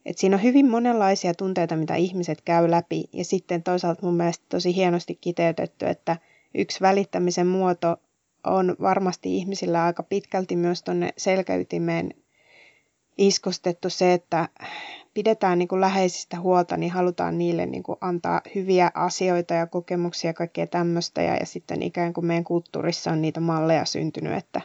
Et siinä on hyvin monenlaisia tunteita, mitä ihmiset käy läpi, ja sitten toisaalta mun mielestä tosi hienosti kiteytetty, että yksi välittämisen muoto on varmasti ihmisillä aika pitkälti myös tuonne selkäytimeen iskostettu se, että pidetään niin kuin läheisistä huolta, niin halutaan niille niin kuin antaa hyviä asioita ja kokemuksia ja kaikkea tämmöistä. Ja, ja sitten ikään kuin meidän kulttuurissa on niitä malleja syntynyt, että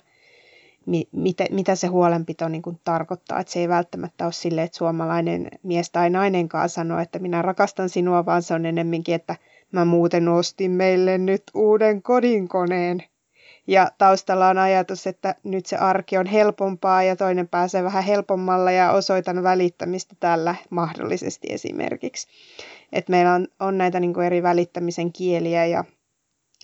mi, mitä, mitä se huolenpito niin kuin tarkoittaa. Että se ei välttämättä ole silleen, että suomalainen mies tai nainenkaan sanoo, että minä rakastan sinua, vaan se on enemmänkin, että mä muuten ostin meille nyt uuden kodinkoneen. Ja taustalla on ajatus, että nyt se arki on helpompaa ja toinen pääsee vähän helpommalla ja osoitan välittämistä tällä mahdollisesti esimerkiksi. Et meillä on, on näitä niin kuin eri välittämisen kieliä ja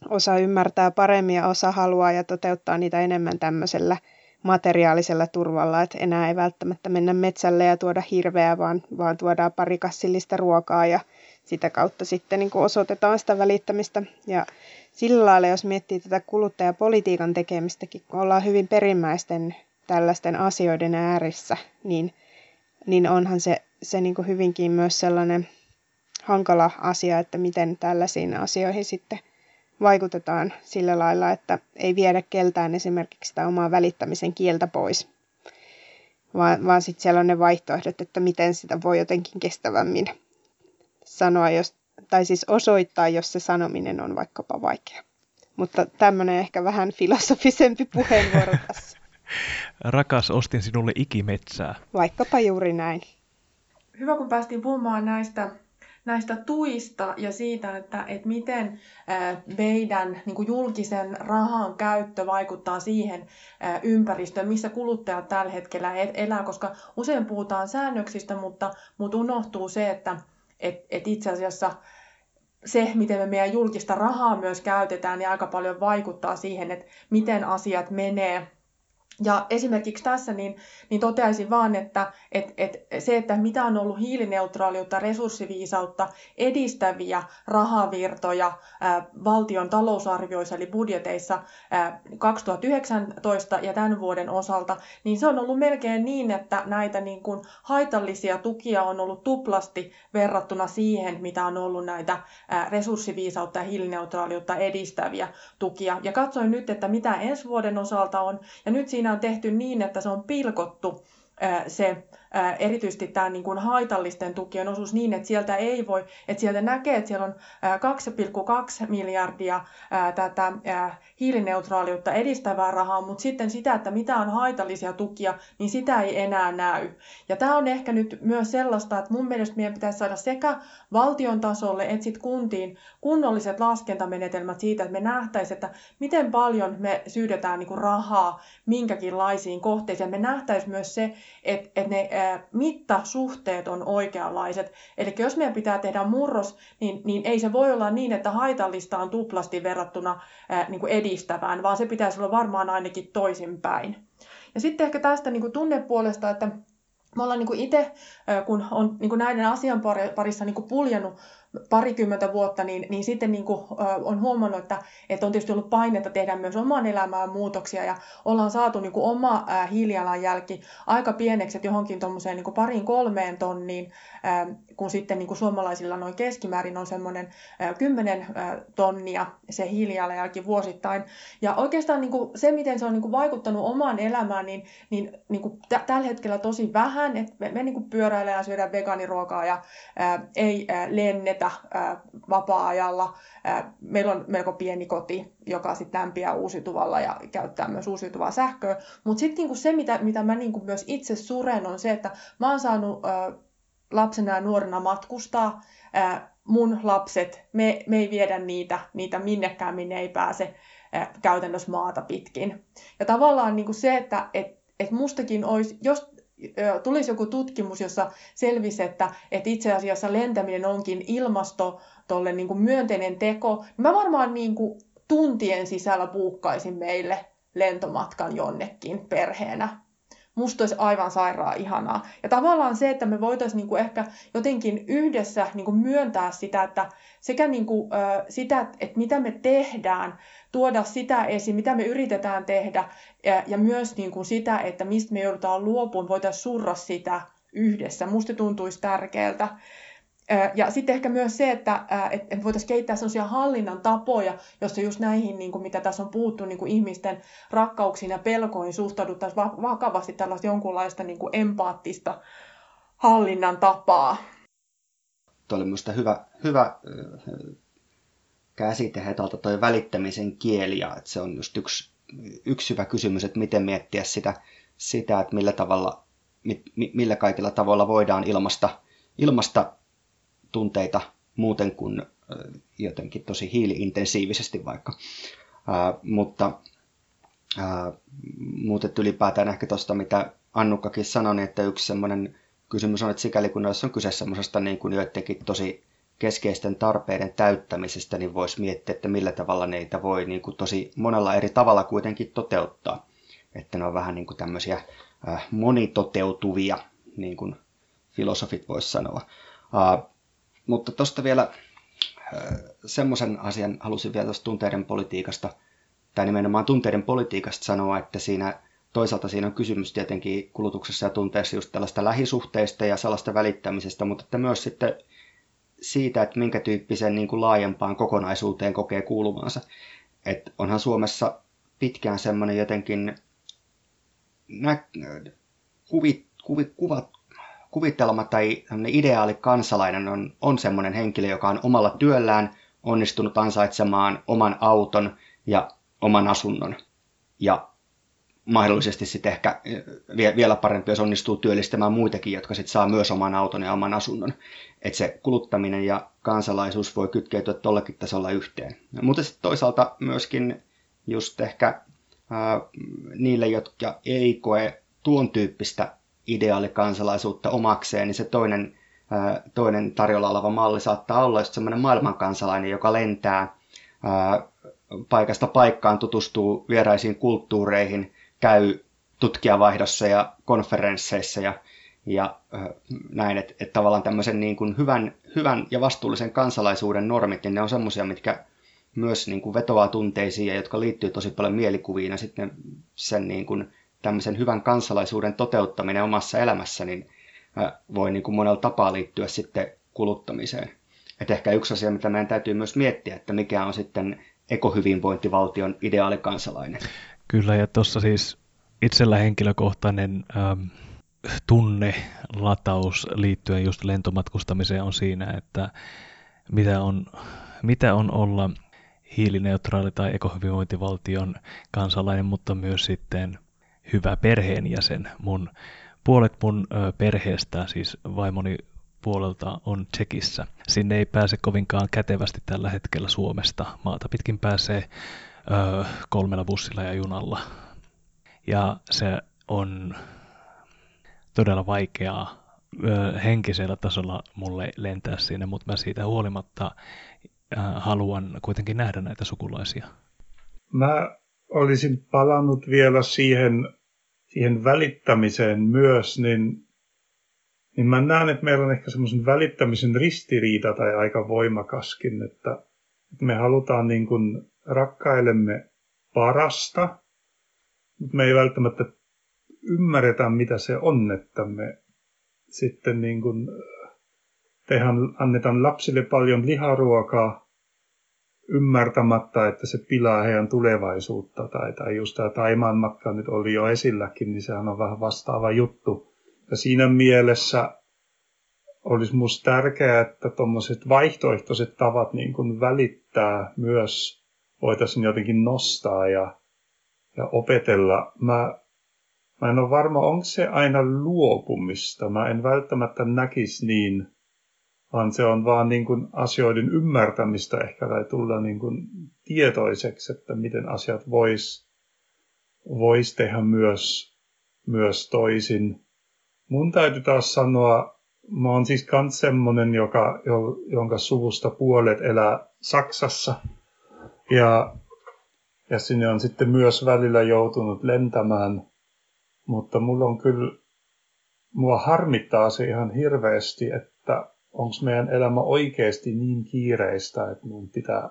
osa ymmärtää paremmin ja osa haluaa ja toteuttaa niitä enemmän tämmöisellä materiaalisella turvalla, että enää ei välttämättä mennä metsälle ja tuoda hirveä, vaan, vaan tuodaan pari kassillista ruokaa ja sitä kautta sitten niin kuin osoitetaan sitä välittämistä. Ja sillä lailla, jos miettii tätä kuluttajapolitiikan tekemistäkin, kun ollaan hyvin perimmäisten tällaisten asioiden ääressä, niin, niin onhan se, se niin kuin hyvinkin myös sellainen hankala asia, että miten tällaisiin asioihin sitten vaikutetaan sillä lailla, että ei viedä keltään esimerkiksi sitä omaa välittämisen kieltä pois, vaan, vaan sitten siellä on ne vaihtoehdot, että miten sitä voi jotenkin kestävämmin sanoa, jos, tai siis osoittaa, jos se sanominen on vaikkapa vaikea. Mutta tämmöinen ehkä vähän filosofisempi puheenvuoro tässä. Rakas, ostin sinulle ikimetsää. Vaikkapa juuri näin. Hyvä, kun päästiin puhumaan näistä näistä tuista ja siitä, että, että miten meidän niin kuin julkisen rahan käyttö vaikuttaa siihen ympäristöön, missä kuluttajat tällä hetkellä elää, koska usein puhutaan säännöksistä, mutta, mutta unohtuu se, että et, et itse asiassa se, miten me meidän julkista rahaa myös käytetään, niin aika paljon vaikuttaa siihen, että miten asiat menee ja esimerkiksi tässä niin, niin toteaisin vaan, että et, et se, että mitä on ollut hiilineutraaliutta, resurssiviisautta edistäviä rahavirtoja ää, valtion talousarvioissa eli budjeteissa ää, 2019 ja tämän vuoden osalta, niin se on ollut melkein niin, että näitä niin kuin haitallisia tukia on ollut tuplasti verrattuna siihen, mitä on ollut näitä ää, resurssiviisautta ja hiilineutraaliutta edistäviä tukia. Ja katsoin nyt, että mitä ensi vuoden osalta on, ja nyt siinä siinä on tehty niin, että se on pilkottu se erityisesti tämä niin kuin haitallisten tukien osuus niin, että sieltä ei voi, että sieltä näkee, että siellä on 2,2 miljardia tätä hiilineutraaliutta edistävää rahaa, mutta sitten sitä, että mitä on haitallisia tukia, niin sitä ei enää näy. Ja tämä on ehkä nyt myös sellaista, että mun mielestä meidän pitäisi saada sekä valtion tasolle että sitten kuntiin kunnolliset laskentamenetelmät siitä, että me nähtäisiin, että miten paljon me syydetään niin kuin rahaa minkäkinlaisiin kohteisiin. Me nähtäisiin myös se, että, että ne mittasuhteet on oikeanlaiset. Eli jos meidän pitää tehdä murros, niin, niin ei se voi olla niin, että haitallista on tuplasti verrattuna niin kuin edistävään, vaan se pitäisi olla varmaan ainakin toisinpäin. Ja sitten ehkä tästä niin kuin tunnepuolesta, että me ollaan niin itse, kun on niin näiden asian parissa niin kuin parikymmentä vuotta, niin, niin sitten niin kuin, on huomannut, että, että on tietysti ollut painetta tehdä myös omaan elämään muutoksia ja ollaan saatu niin kuin oma ää, hiilijalanjälki aika pieneksi, että johonkin tuommoiseen niin pariin kolmeen tonniin, ää, kun sitten niin kuin suomalaisilla noin keskimäärin on semmoinen kymmenen tonnia se hiilijalanjälki vuosittain. Ja oikeastaan niin kuin se, miten se on niin kuin vaikuttanut omaan elämään, niin, niin, niin kuin t- tällä hetkellä tosi vähän, että me, me niin pyöräillään ja syödään vegaaniruokaa ja ää, ei ää, lennetä töitä vapaa-ajalla. Meillä on melko pieni koti, joka sitten lämpiää uusiutuvalla ja käyttää myös uusiutuvaa sähköä. Mutta sitten niinku se, mitä, mitä mä niinku myös itse suren, on se, että mä oon saanut lapsena ja nuorena matkustaa. Mun lapset, me, me ei viedä niitä, niitä minnekään, minne ei pääse käytännössä maata pitkin. Ja tavallaan niin kuin se, että et, et mustakin olisi, jos tulisi joku tutkimus, jossa selvisi, että, että itse asiassa lentäminen onkin ilmasto tolle niin kuin myönteinen teko, niin mä varmaan niin kuin tuntien sisällä buukkaisin meille lentomatkan jonnekin perheenä. Musta olisi aivan sairaan ihanaa. Ja tavallaan se, että me voitaisiin niinku ehkä jotenkin yhdessä niinku myöntää sitä, että sekä niinku, ö, sitä, että mitä me tehdään, tuoda sitä esiin, mitä me yritetään tehdä, ja, ja myös niinku sitä, että mistä me joudutaan luopuun, voitaisiin surra sitä yhdessä. Musta tuntuisi tärkeältä. Ja sitten ehkä myös se, että, voitaisiin kehittää sellaisia hallinnan tapoja, jossa just näihin, niin kuin mitä tässä on puhuttu, niin kuin ihmisten rakkauksiin ja pelkoihin suhtauduttaisiin vakavasti tällaista jonkunlaista niin kuin empaattista hallinnan tapaa. Tuo oli minusta hyvä, hyvä käsite hetalta toi välittämisen kieli, ja että se on just yksi, yksi hyvä kysymys, että miten miettiä sitä, sitä että millä, tavalla, millä kaikilla tavoilla voidaan ilmasta, ilmasta tunteita muuten kuin jotenkin tosi hiiliintensiivisesti vaikka. Ää, mutta ää, muutet ylipäätään ehkä tuosta, mitä Annukkakin sanoi, niin että yksi semmoinen kysymys on, että sikäli kun on kyse semmoisesta niin kuin joidenkin tosi keskeisten tarpeiden täyttämisestä, niin voisi miettiä, että millä tavalla neitä voi niin kuin tosi monella eri tavalla kuitenkin toteuttaa. että ne on vähän niin kuin tämmöisiä monitoteutuvia, niin kuin filosofit voisi sanoa. Mutta tuosta vielä semmoisen asian halusin vielä tuosta tunteiden politiikasta, tai nimenomaan tunteiden politiikasta sanoa, että siinä toisaalta siinä on kysymys tietenkin kulutuksessa ja tunteessa just tällaista lähisuhteista ja sellaista välittämisestä, mutta että myös sitten siitä, että minkä tyyppisen niin kuin laajempaan kokonaisuuteen kokee kuulumansa. Et onhan Suomessa pitkään semmoinen jotenkin nä- kuvit, kuvit, kuvat, kuvitelma tai ideaali kansalainen on, on semmoinen henkilö, joka on omalla työllään onnistunut ansaitsemaan oman auton ja oman asunnon. Ja mahdollisesti sitten ehkä eh, vielä parempi, jos onnistuu työllistämään muitakin, jotka sitten saa myös oman auton ja oman asunnon. Että se kuluttaminen ja kansalaisuus voi kytkeytyä tuollakin tasolla yhteen. Mutta sitten toisaalta myöskin just ehkä ää, niille, jotka ei koe tuon tyyppistä ideaalikansalaisuutta omakseen, niin se toinen, toinen tarjolla oleva malli saattaa olla just semmoinen maailmankansalainen, joka lentää ää, paikasta paikkaan, tutustuu vieraisiin kulttuureihin, käy tutkijavaihdossa ja konferensseissa ja, ja näin, että, että tavallaan tämmöisen niin kuin hyvän, hyvän ja vastuullisen kansalaisuuden normit, niin ne on semmoisia, mitkä myös niin kuin vetoaa tunteisiin ja jotka liittyy tosi paljon mielikuviin ja sitten sen niin kuin tämmöisen hyvän kansalaisuuden toteuttaminen omassa elämässä niin voi niin kuin monella tapaa liittyä sitten kuluttamiseen. Et ehkä yksi asia, mitä meidän täytyy myös miettiä, että mikä on sitten ekohyvinvointivaltion ideaalikansalainen. Kyllä, ja tuossa siis itsellä henkilökohtainen ähm, tunnelataus liittyen just lentomatkustamiseen on siinä, että mitä on, mitä on olla hiilineutraali tai ekohyvinvointivaltion kansalainen, mutta myös sitten hyvä perheenjäsen. Mun, puolet mun perheestä, siis vaimoni puolelta on Tsekissä. Sinne ei pääse kovinkaan kätevästi tällä hetkellä Suomesta. Maata pitkin pääsee ö, kolmella bussilla ja junalla. Ja se on todella vaikeaa ö, henkisellä tasolla mulle lentää sinne, mutta mä siitä huolimatta ö, haluan kuitenkin nähdä näitä sukulaisia. Mä olisin palannut vielä siihen, siihen välittämiseen myös, niin, niin mä näen, että meillä on ehkä semmoisen välittämisen ristiriita tai aika voimakaskin, että, että me halutaan niin kuin rakkailemme parasta, mutta me ei välttämättä ymmärretä, mitä se on, että me sitten niin kuin tehdään, annetaan lapsille paljon liharuokaa ymmärtämättä, että se pilaa heidän tulevaisuutta. Tai, tai just tämä Taimaan matka nyt oli jo esilläkin, niin sehän on vähän vastaava juttu. Ja siinä mielessä olisi minusta tärkeää, että tuommoiset vaihtoehtoiset tavat niin kuin välittää myös voitaisiin jotenkin nostaa ja, ja opetella. Mä, mä en ole varma, onko se aina luopumista. Mä en välttämättä näkisi niin, vaan se on vaan niin kuin asioiden ymmärtämistä ehkä tai tulla niin kuin tietoiseksi, että miten asiat vois, vois tehdä myös, myös toisin. Mun täytyy taas sanoa, mä oon siis kans semmonen, joka, jonka suvusta puolet elää Saksassa – ja, ja sinne on sitten myös välillä joutunut lentämään. Mutta mulla on kyllä, mua harmittaa se ihan hirveästi, että onko meidän elämä oikeasti niin kiireistä, että mun pitää,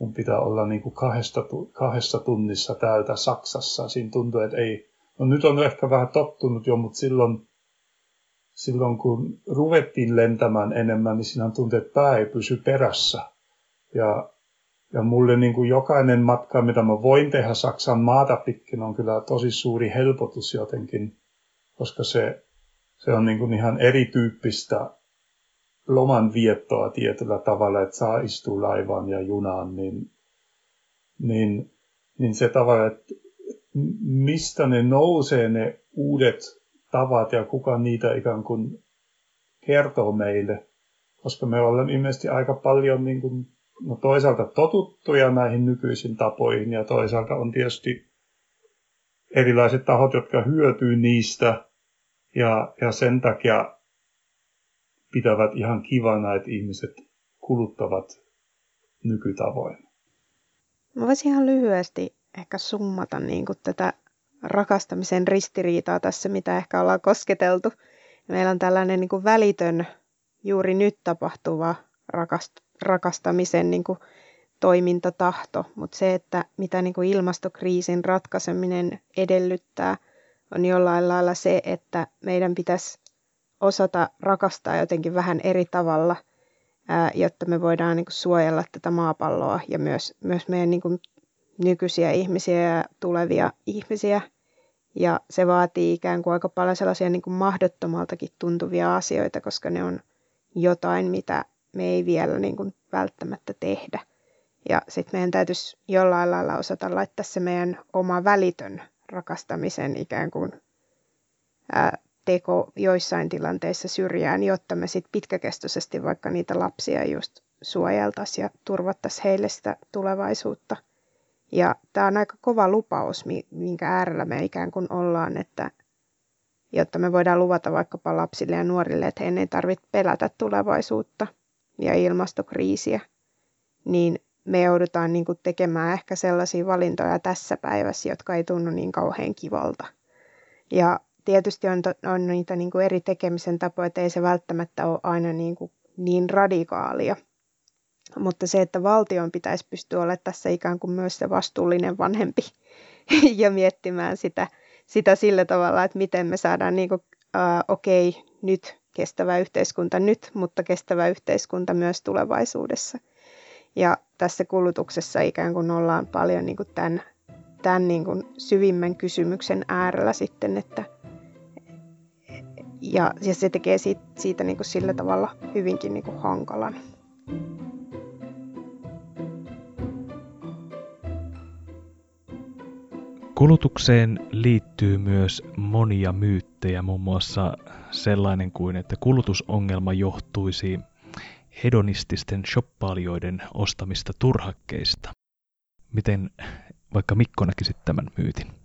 mun pitää olla niin kuin kahdesta, kahdessa tunnissa täältä Saksassa. Siinä tuntuu, että ei, no nyt on ehkä vähän tottunut jo, mutta silloin, silloin kun ruvettiin lentämään enemmän, niin siinä tuntuu, että pää ei pysy perässä. Ja ja mulle niin kuin jokainen matka, mitä mä voin tehdä Saksan maata pitkin, on kyllä tosi suuri helpotus jotenkin, koska se, se on niin kuin ihan erityyppistä loman viettoa tietyllä tavalla, että saa istua laivaan ja junaan, niin, niin, niin se tavalla, että mistä ne nousee ne uudet tavat ja kuka niitä ikään kuin kertoo meille, koska me ollaan ilmeisesti aika paljon niin kuin no toisaalta totuttuja näihin nykyisiin tapoihin ja toisaalta on tietysti erilaiset tahot, jotka hyötyy niistä. Ja, ja sen takia pitävät ihan kivana, että ihmiset kuluttavat nykytavoin. Mä voisin ihan lyhyesti ehkä summata niin kuin tätä rakastamisen ristiriitaa tässä, mitä ehkä ollaan kosketeltu. Meillä on tällainen niin kuin välitön, juuri nyt tapahtuva rakast- rakastamisen niin kuin toimintatahto, mutta se, että mitä niin kuin ilmastokriisin ratkaiseminen edellyttää, on jollain lailla se, että meidän pitäisi osata rakastaa jotenkin vähän eri tavalla, jotta me voidaan niin kuin suojella tätä maapalloa ja myös, myös meidän niin kuin nykyisiä ihmisiä ja tulevia ihmisiä. Ja se vaatii ikään kuin aika paljon sellaisia niin kuin mahdottomaltakin tuntuvia asioita, koska ne on jotain, mitä me ei vielä niin kuin välttämättä tehdä. Ja sitten meidän täytyisi jollain lailla osata laittaa se meidän oma välitön rakastamisen ikään kuin ää, teko joissain tilanteissa syrjään, jotta me sitten pitkäkestoisesti vaikka niitä lapsia just suojeltaisiin ja turvattaisiin heille sitä tulevaisuutta. Ja tämä on aika kova lupaus, minkä äärellä me ikään kuin ollaan, että jotta me voidaan luvata vaikkapa lapsille ja nuorille, että heidän ei tarvitse pelätä tulevaisuutta ja ilmastokriisiä, niin me joudutaan niin tekemään ehkä sellaisia valintoja tässä päivässä, jotka ei tunnu niin kauhean kivalta. Ja tietysti on, on niitä niin kuin eri tekemisen tapoja, että ei se välttämättä ole aina niin, kuin niin radikaalia. Mutta se, että valtion pitäisi pystyä olemaan tässä ikään kuin myös se vastuullinen vanhempi ja miettimään sitä, sitä sillä tavalla, että miten me saadaan niin kuin, uh, okei, nyt kestävä yhteiskunta nyt, mutta kestävä yhteiskunta myös tulevaisuudessa. Ja tässä kulutuksessa ikään kuin ollaan paljon niin kuin tämän, tämän niin kuin syvimmän kysymyksen äärellä sitten, että ja, ja se tekee siitä, siitä niin kuin sillä tavalla hyvinkin niin kuin hankalan. Kulutukseen liittyy myös monia myyttejä, muun muassa sellainen kuin, että kulutusongelma johtuisi hedonististen shoppailijoiden ostamista turhakkeista. Miten vaikka Mikko näkisit tämän myytin?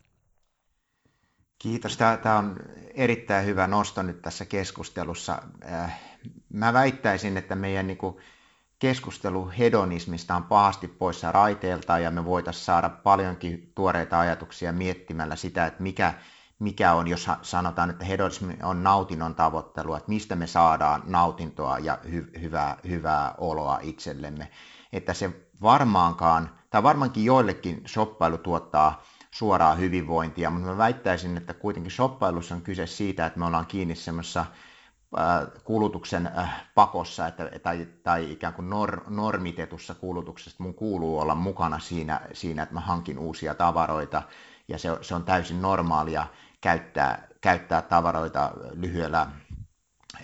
Kiitos. Tämä on erittäin hyvä nosto nyt tässä keskustelussa. Äh, mä väittäisin, että meidän niin keskustelu hedonismista on pahasti poissa raiteelta ja me voitaisiin saada paljonkin tuoreita ajatuksia miettimällä sitä, että mikä, mikä on, jos sanotaan, että hedonismi on nautinnon tavoittelua, että mistä me saadaan nautintoa ja hy- hyvää, hyvää oloa itsellemme. Että se varmaankaan, tai varmaankin joillekin shoppailu tuottaa suoraa hyvinvointia, mutta mä väittäisin, että kuitenkin shoppailussa on kyse siitä, että me ollaan kiinni semmoisessa kulutuksen pakossa että, tai, tai ikään kuin nor, normitetussa kulutuksessa. Mun kuuluu olla mukana siinä, siinä, että mä hankin uusia tavaroita ja se, se on täysin normaalia käyttää, käyttää tavaroita lyhyellä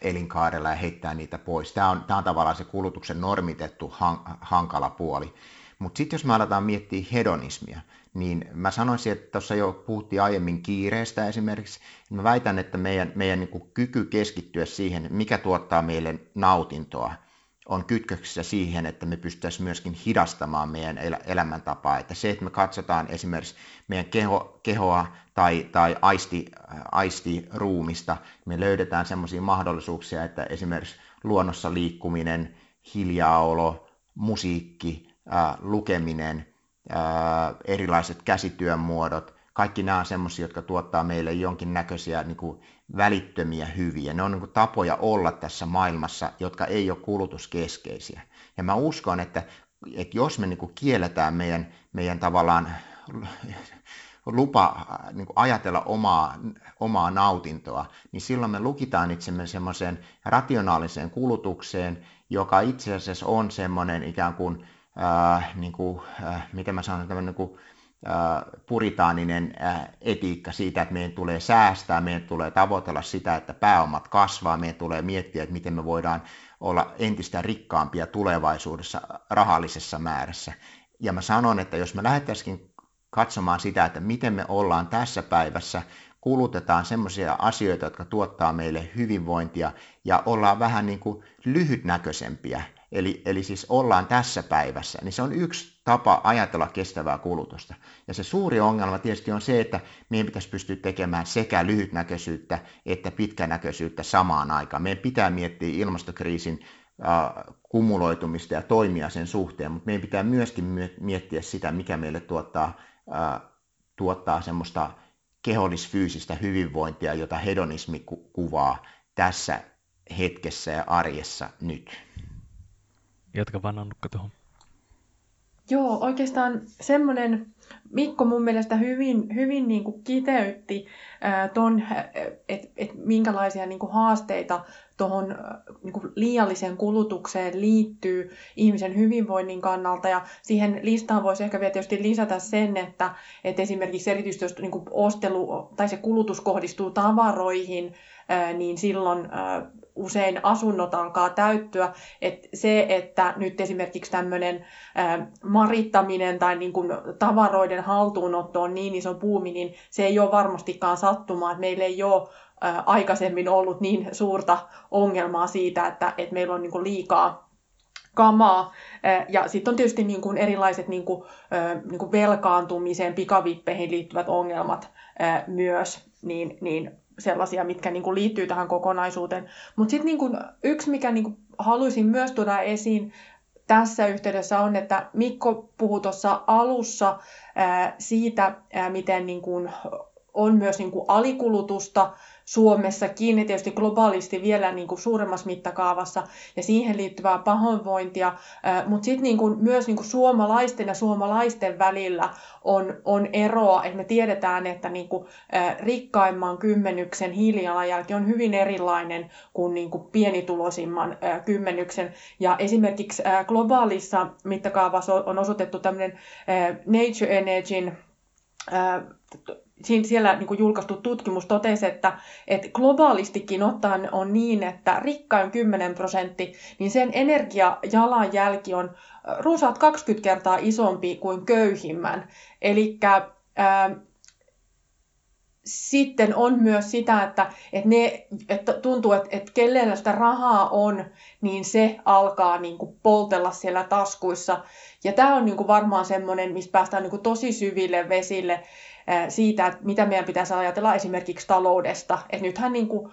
elinkaarella ja heittää niitä pois. Tämä on, tämä on tavallaan se kulutuksen normitettu hankala puoli. Mutta sitten jos me aletaan miettiä hedonismia, niin mä sanoisin, että tuossa jo puhuttiin aiemmin kiireestä esimerkiksi. Mä väitän, että meidän, meidän niin kuin kyky keskittyä siihen, mikä tuottaa meille nautintoa, on kytköksissä siihen, että me pystyttäisiin myöskin hidastamaan meidän el- elämäntapaa. Että se, että me katsotaan esimerkiksi meidän keho, kehoa tai, tai aisti, aistiruumista, me löydetään sellaisia mahdollisuuksia, että esimerkiksi luonnossa liikkuminen, hiljaaolo, musiikki, ää, lukeminen, erilaiset käsityön muodot, kaikki nämä on semmoisia, jotka tuottaa meille jonkinnäköisiä niin kuin välittömiä hyviä. Ne on niin kuin tapoja olla tässä maailmassa, jotka ei ole kulutuskeskeisiä. Ja mä uskon, että, että jos me niin kuin kielletään meidän, meidän tavallaan lupa niin kuin ajatella omaa, omaa nautintoa, niin silloin me lukitaan itsemme semmoiseen rationaaliseen kulutukseen, joka itse asiassa on semmoinen ikään kuin, äh, niin kuin äh, miten mä sanon, tämmöinen niin kuin, puritaaninen etiikka siitä, että meidän tulee säästää, meidän tulee tavoitella sitä, että pääomat kasvaa, meidän tulee miettiä, että miten me voidaan olla entistä rikkaampia tulevaisuudessa rahallisessa määrässä. Ja mä sanon, että jos me lähdettäisikin katsomaan sitä, että miten me ollaan tässä päivässä, kulutetaan semmoisia asioita, jotka tuottaa meille hyvinvointia ja ollaan vähän niin kuin lyhytnäköisempiä, eli, eli siis ollaan tässä päivässä, niin se on yksi tapa ajatella kestävää kulutusta. Ja se suuri ongelma tietysti on se, että meidän pitäisi pystyä tekemään sekä lyhytnäköisyyttä että pitkänäköisyyttä samaan aikaan. Meidän pitää miettiä ilmastokriisin kumuloitumista ja toimia sen suhteen, mutta meidän pitää myöskin miettiä sitä, mikä meille tuottaa, tuottaa semmoista kehollisfyysistä hyvinvointia, jota hedonismi ku- kuvaa tässä hetkessä ja arjessa nyt. Jatka vaan Annukka tuohon. Joo, oikeastaan semmoinen, Mikko mun mielestä hyvin, hyvin niin kuin kiteytti ton, että et minkälaisia niin kuin haasteita tuohon niin liialliseen kulutukseen liittyy ihmisen hyvinvoinnin kannalta. Ja siihen listaan voisi ehkä vielä tietysti lisätä sen, että, että esimerkiksi erityisesti jos niin kuin ostelu tai se kulutus kohdistuu tavaroihin, niin silloin usein asunnot alkaa täyttyä. Et se, että nyt esimerkiksi tämmöinen marittaminen tai niin kuin tavaroiden haltuunotto on niin iso puumi, niin se ei ole varmastikaan sattumaa, meillä ei ole aikaisemmin ollut niin suurta ongelmaa siitä, että, että meillä on niin kuin liikaa kamaa. Ja sitten on tietysti niin kuin erilaiset niin kuin, niin kuin velkaantumiseen, pikavippeihin liittyvät ongelmat myös, niin, niin sellaisia, mitkä niin kuin liittyy tähän kokonaisuuteen. Mutta sitten niin yksi, mikä niin kuin haluaisin myös tuoda esiin tässä yhteydessä on, että Mikko puhui tuossa alussa ää, siitä, ää, miten niin kuin on myös niin kuin alikulutusta Suomessakin ja tietysti globaalisti vielä niin kuin suuremmassa mittakaavassa ja siihen liittyvää pahoinvointia, mutta sitten niin kuin myös niin kuin suomalaisten ja suomalaisten välillä on, on eroa, että me tiedetään, että niin kuin rikkaimman kymmenyksen hiilijalanjälki on hyvin erilainen kuin, niin kuin pienituloisimman kymmenyksen. Ja esimerkiksi globaalissa mittakaavassa on osoitettu tämmöinen Nature Energyn siellä niin julkaistu tutkimus totesi, että, että globaalistikin ottaen on niin, että rikkain 10 prosentti, niin sen energiajalanjälki on runsaat 20 kertaa isompi kuin köyhimmän. Eli sitten on myös sitä, että, että, ne, että tuntuu, että, että kenellä sitä rahaa on, niin se alkaa niin kuin poltella siellä taskuissa. Ja tämä on niin kuin varmaan semmoinen, mistä päästään niin kuin tosi syville vesille, siitä, että mitä meidän pitäisi ajatella esimerkiksi taloudesta. Et nythän niin kuin,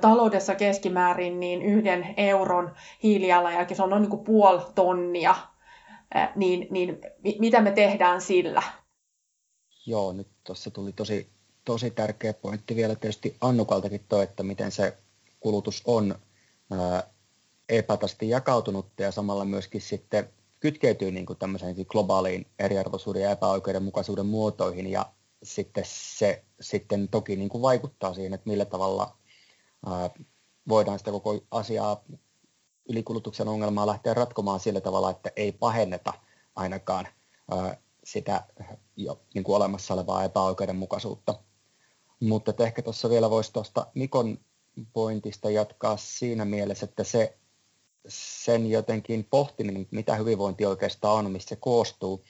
taloudessa keskimäärin niin yhden euron hiilijalanjälki, se on noin niin kuin puoli tonnia, niin, niin mitä me tehdään sillä? Joo, nyt tuossa tuli tosi, tosi tärkeä pointti vielä tietysti Annukaltakin toi, että miten se kulutus on epätasti jakautunutta ja samalla myöskin sitten kytkeytyy niin kuin tämmöiseen globaaliin eriarvoisuuden ja epäoikeudenmukaisuuden muotoihin ja sitten se sitten toki niin kuin vaikuttaa siihen, että millä tavalla ää, voidaan sitä koko asiaa ylikulutuksen ongelmaa lähteä ratkomaan sillä tavalla, että ei pahenneta ainakaan ää, sitä jo niin kuin olemassa olevaa epäoikeudenmukaisuutta. Mutta ehkä tuossa vielä voisi tuosta Mikon pointista jatkaa siinä mielessä, että se sen jotenkin pohtiminen, mitä hyvinvointi oikeastaan on, mistä se koostuu,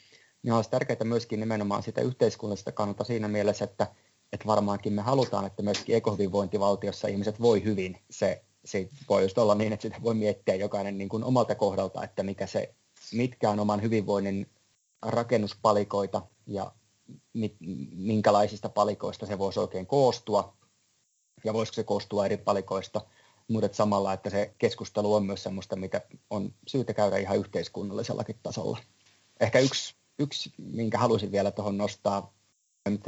niin olisi tärkeää myöskin nimenomaan sitä yhteiskunnallista kannalta siinä mielessä, että, että varmaankin me halutaan, että myöskin ekohyvinvointivaltiossa ihmiset voi hyvin. Se, se voi just olla niin, että sitä voi miettiä jokainen niin kuin omalta kohdalta, että mikä se, mitkä on oman hyvinvoinnin rakennuspalikoita ja mit, minkälaisista palikoista se voisi oikein koostua ja voisiko se koostua eri palikoista, mutta että samalla, että se keskustelu on myös sellaista, mitä on syytä käydä ihan yhteiskunnallisellakin tasolla. Ehkä yksi yksi, minkä halusin vielä tuohon nostaa,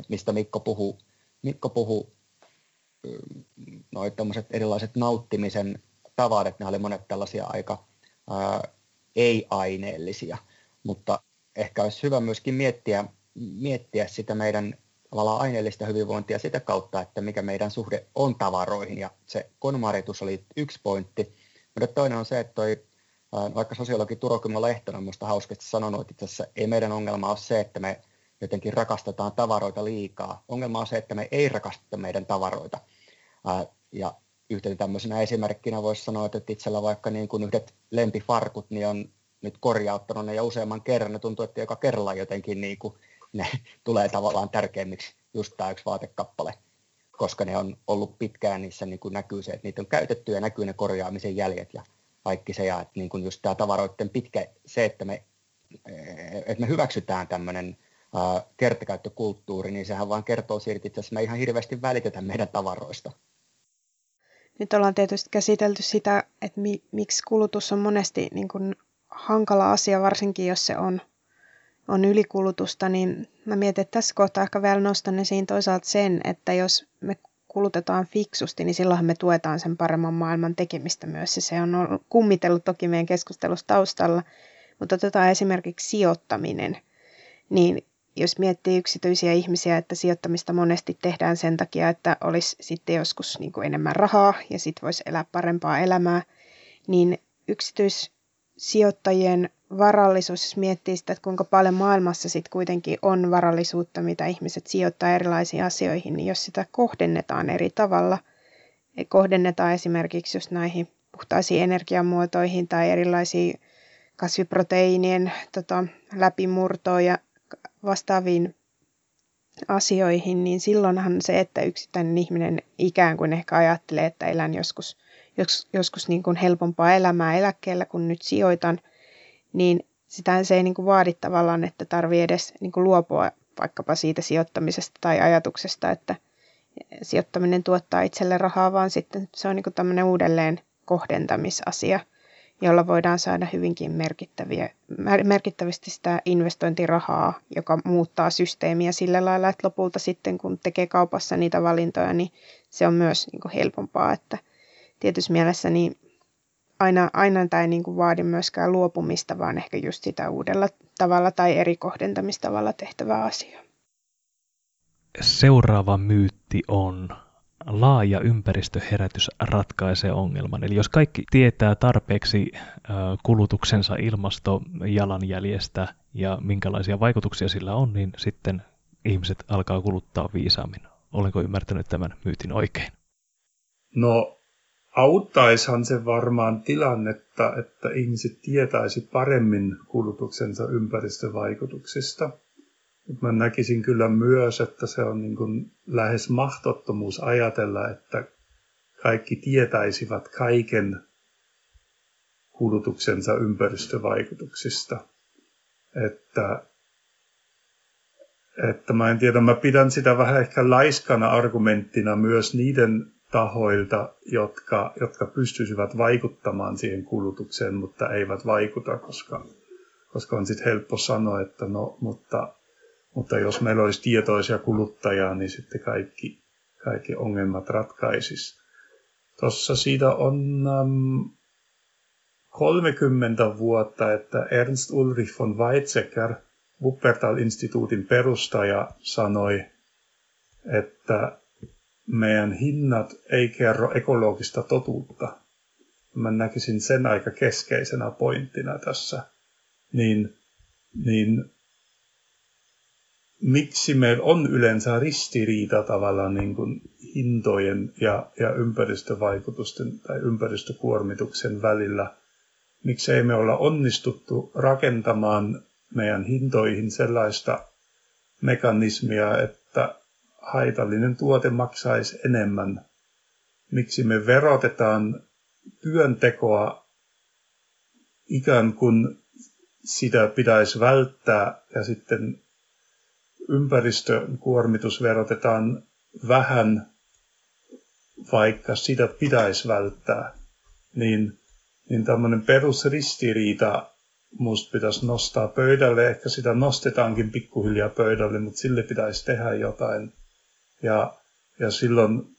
mistä Mikko puhuu, Mikko puhuu noin erilaiset nauttimisen tavat, että ne oli monet tällaisia aika ää, ei-aineellisia, mutta ehkä olisi hyvä myöskin miettiä, miettiä sitä meidän tavallaan aineellista hyvinvointia sitä kautta, että mikä meidän suhde on tavaroihin, ja se konmaritus oli yksi pointti, mutta toinen on se, että toi vaikka sosiologi Turo Lehtonen on minusta hauskasti sanonut, että itse asiassa ei meidän ongelma ole se, että me jotenkin rakastetaan tavaroita liikaa. Ongelma on se, että me ei rakasteta meidän tavaroita. Ja yhtenä tämmöisenä esimerkkinä voisi sanoa, että itsellä vaikka niin kuin yhdet lempifarkut, niin on nyt korjauttanut ne ja useamman kerran. Ne tuntuu, että joka kerralla jotenkin niin kuin ne tulee tavallaan tärkeimmiksi just tämä yksi vaatekappale, koska ne on ollut pitkään, niissä niin kuin näkyy se, että niitä on käytetty ja näkyy ne korjaamisen jäljet. Ja kaikki se, ja että niin kuin just tämä tavaroiden pitkä, se, että me, että me hyväksytään tämmöinen kertakäyttökulttuuri, niin sehän vaan kertoo siitä, että me ihan hirveästi välitetä meidän tavaroista. Nyt ollaan tietysti käsitelty sitä, että mi, miksi kulutus on monesti niin kuin hankala asia, varsinkin jos se on on ylikulutusta, niin mä mietin, että tässä kohtaa ehkä vielä nostan esiin toisaalta sen, että jos me kulutetaan fiksusti, niin silloinhan me tuetaan sen paremman maailman tekemistä myös. Ja se on kummitellut toki meidän keskustelussa taustalla. Mutta otetaan esimerkiksi sijoittaminen. Niin jos miettii yksityisiä ihmisiä, että sijoittamista monesti tehdään sen takia, että olisi sitten joskus niin kuin enemmän rahaa ja sitten voisi elää parempaa elämää, niin yksityissijoittajien varallisuus, jos miettii sitä, että kuinka paljon maailmassa sitten kuitenkin on varallisuutta, mitä ihmiset sijoittaa erilaisiin asioihin, niin jos sitä kohdennetaan eri tavalla, kohdennetaan esimerkiksi just näihin puhtaisiin energiamuotoihin tai erilaisiin kasviproteiinien tota, läpimurtoon ja vastaaviin asioihin, niin silloinhan se, että yksittäinen ihminen ikään kuin ehkä ajattelee, että elän joskus, joskus, joskus niin kuin helpompaa elämää eläkkeellä, kun nyt sijoitan, niin sitä se ei niin kuin vaadi tavallaan, että tarvii edes niin kuin luopua vaikkapa siitä sijoittamisesta tai ajatuksesta, että sijoittaminen tuottaa itselle rahaa, vaan sitten se on niin kuin tämmöinen uudelleen kohdentamisasia – jolla voidaan saada hyvinkin merkittäviä, merkittävästi sitä investointirahaa, joka muuttaa systeemiä sillä lailla, että lopulta sitten kun tekee kaupassa niitä valintoja, niin se on myös niin kuin helpompaa, että tietyssä mielessä niin aina, aina tämä ei niin kuin vaadi myöskään luopumista, vaan ehkä just sitä uudella tavalla tai eri kohdentamistavalla tehtävää asiaa. Seuraava myytti on laaja ympäristöherätys ratkaisee ongelman. Eli jos kaikki tietää tarpeeksi kulutuksensa ilmastojalanjäljestä ja minkälaisia vaikutuksia sillä on, niin sitten ihmiset alkaa kuluttaa viisaammin. Olenko ymmärtänyt tämän myytin oikein? No auttaishan se varmaan tilannetta, että ihmiset tietäisi paremmin kulutuksensa ympäristövaikutuksista – mä näkisin kyllä myös, että se on niin kuin lähes mahdottomuus ajatella, että kaikki tietäisivät kaiken kulutuksensa ympäristövaikutuksista. Että, että mä en tiedä, mä pidän sitä vähän ehkä laiskana argumenttina myös niiden tahoilta, jotka, jotka pystyisivät vaikuttamaan siihen kulutukseen, mutta eivät vaikuta, koska, koska on sitten helppo sanoa, että no, mutta mutta jos meillä olisi tietoisia kuluttajia, niin sitten kaikki, kaikki ongelmat ratkaisis. Tuossa siitä on um, 30 vuotta, että Ernst Ulrich von Weizsäcker, Wuppertal-instituutin perustaja, sanoi, että meidän hinnat ei kerro ekologista totuutta. Mä näkisin sen aika keskeisenä pointtina tässä. Niin, niin miksi meillä on yleensä ristiriita tavallaan niin kuin hintojen ja, ja ympäristövaikutusten tai ympäristökuormituksen välillä. Miksi ei me olla onnistuttu rakentamaan meidän hintoihin sellaista mekanismia, että haitallinen tuote maksaisi enemmän. Miksi me verotetaan työntekoa ikään kuin sitä pitäisi välttää ja sitten ympäristökuormitus verotetaan vähän, vaikka sitä pitäisi välttää, niin, niin tämmöinen perusristiriita musta pitäisi nostaa pöydälle. Ehkä sitä nostetaankin pikkuhiljaa pöydälle, mutta sille pitäisi tehdä jotain. Ja, ja silloin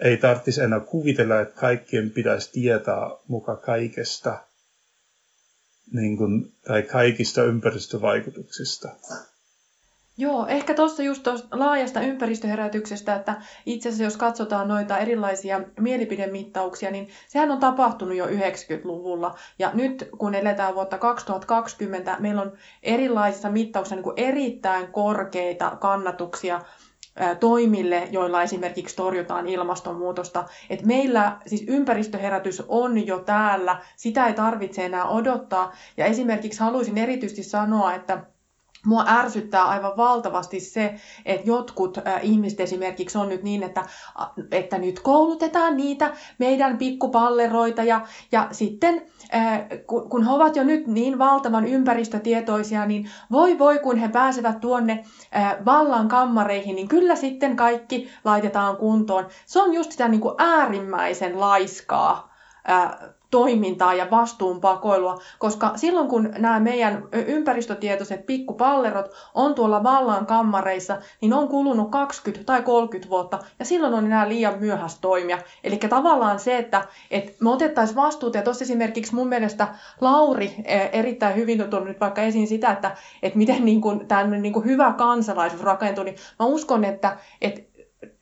ei tarvitsisi enää kuvitella, että kaikkien pitäisi tietää muka kaikesta niin kuin, tai kaikista ympäristövaikutuksista. Joo, ehkä tuossa just tuosta laajasta ympäristöherätyksestä, että itse asiassa jos katsotaan noita erilaisia mielipidemittauksia, niin sehän on tapahtunut jo 90-luvulla. Ja nyt kun eletään vuotta 2020, meillä on erilaisissa mittauksissa niin kuin erittäin korkeita kannatuksia toimille, joilla esimerkiksi torjutaan ilmastonmuutosta. Et meillä siis ympäristöherätys on jo täällä, sitä ei tarvitse enää odottaa. Ja esimerkiksi haluaisin erityisesti sanoa, että Mua ärsyttää aivan valtavasti se, että jotkut ihmiset esimerkiksi on nyt niin, että, että nyt koulutetaan niitä meidän pikkupalleroita ja, ja sitten kun he ovat jo nyt niin valtavan ympäristötietoisia, niin voi voi kun he pääsevät tuonne vallan kammareihin, niin kyllä sitten kaikki laitetaan kuntoon. Se on just sitä niin kuin äärimmäisen laiskaa toimintaa ja vastuunpakoilua, koska silloin kun nämä meidän ympäristötietoiset pikkupallerot on tuolla vallan kammareissa, niin on kulunut 20 tai 30 vuotta ja silloin on enää liian myöhäistä toimia. Eli tavallaan se, että, että me otettaisiin vastuuta ja tuossa esimerkiksi mun mielestä Lauri e, erittäin hyvin on tuonut nyt vaikka esiin sitä, että, että miten niin kuin, tämmöinen niin kuin hyvä kansalaisuus rakentuu, niin mä uskon, että, että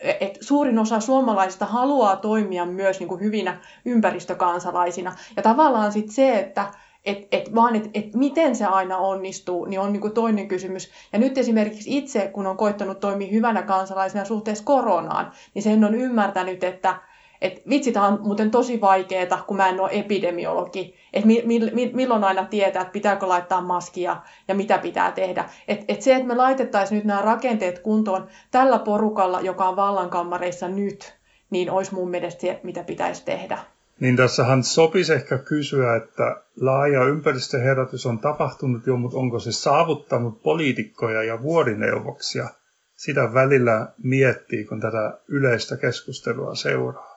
et suurin osa suomalaisista haluaa toimia myös niin kuin hyvinä ympäristökansalaisina. Ja tavallaan sitten se, että et, et vaan et, et miten se aina onnistuu, niin on niin kuin toinen kysymys. Ja nyt esimerkiksi itse, kun on koittanut toimia hyvänä kansalaisena suhteessa koronaan, niin sen on ymmärtänyt, että et vitsi, tämä on muuten tosi vaikeaa, kun mä en ole epidemiologi. Että mi, mi, milloin aina tietää, että pitääkö laittaa maskia ja mitä pitää tehdä. Et, et se, että me laitettaisiin nyt nämä rakenteet kuntoon tällä porukalla, joka on vallankammareissa nyt, niin olisi mun mielestä se, mitä pitäisi tehdä. Niin tässähän sopisi ehkä kysyä, että laaja ympäristöherätys on tapahtunut jo, mutta onko se saavuttanut poliitikkoja ja vuorineuvoksia? Sitä välillä miettii, kun tätä yleistä keskustelua seuraa.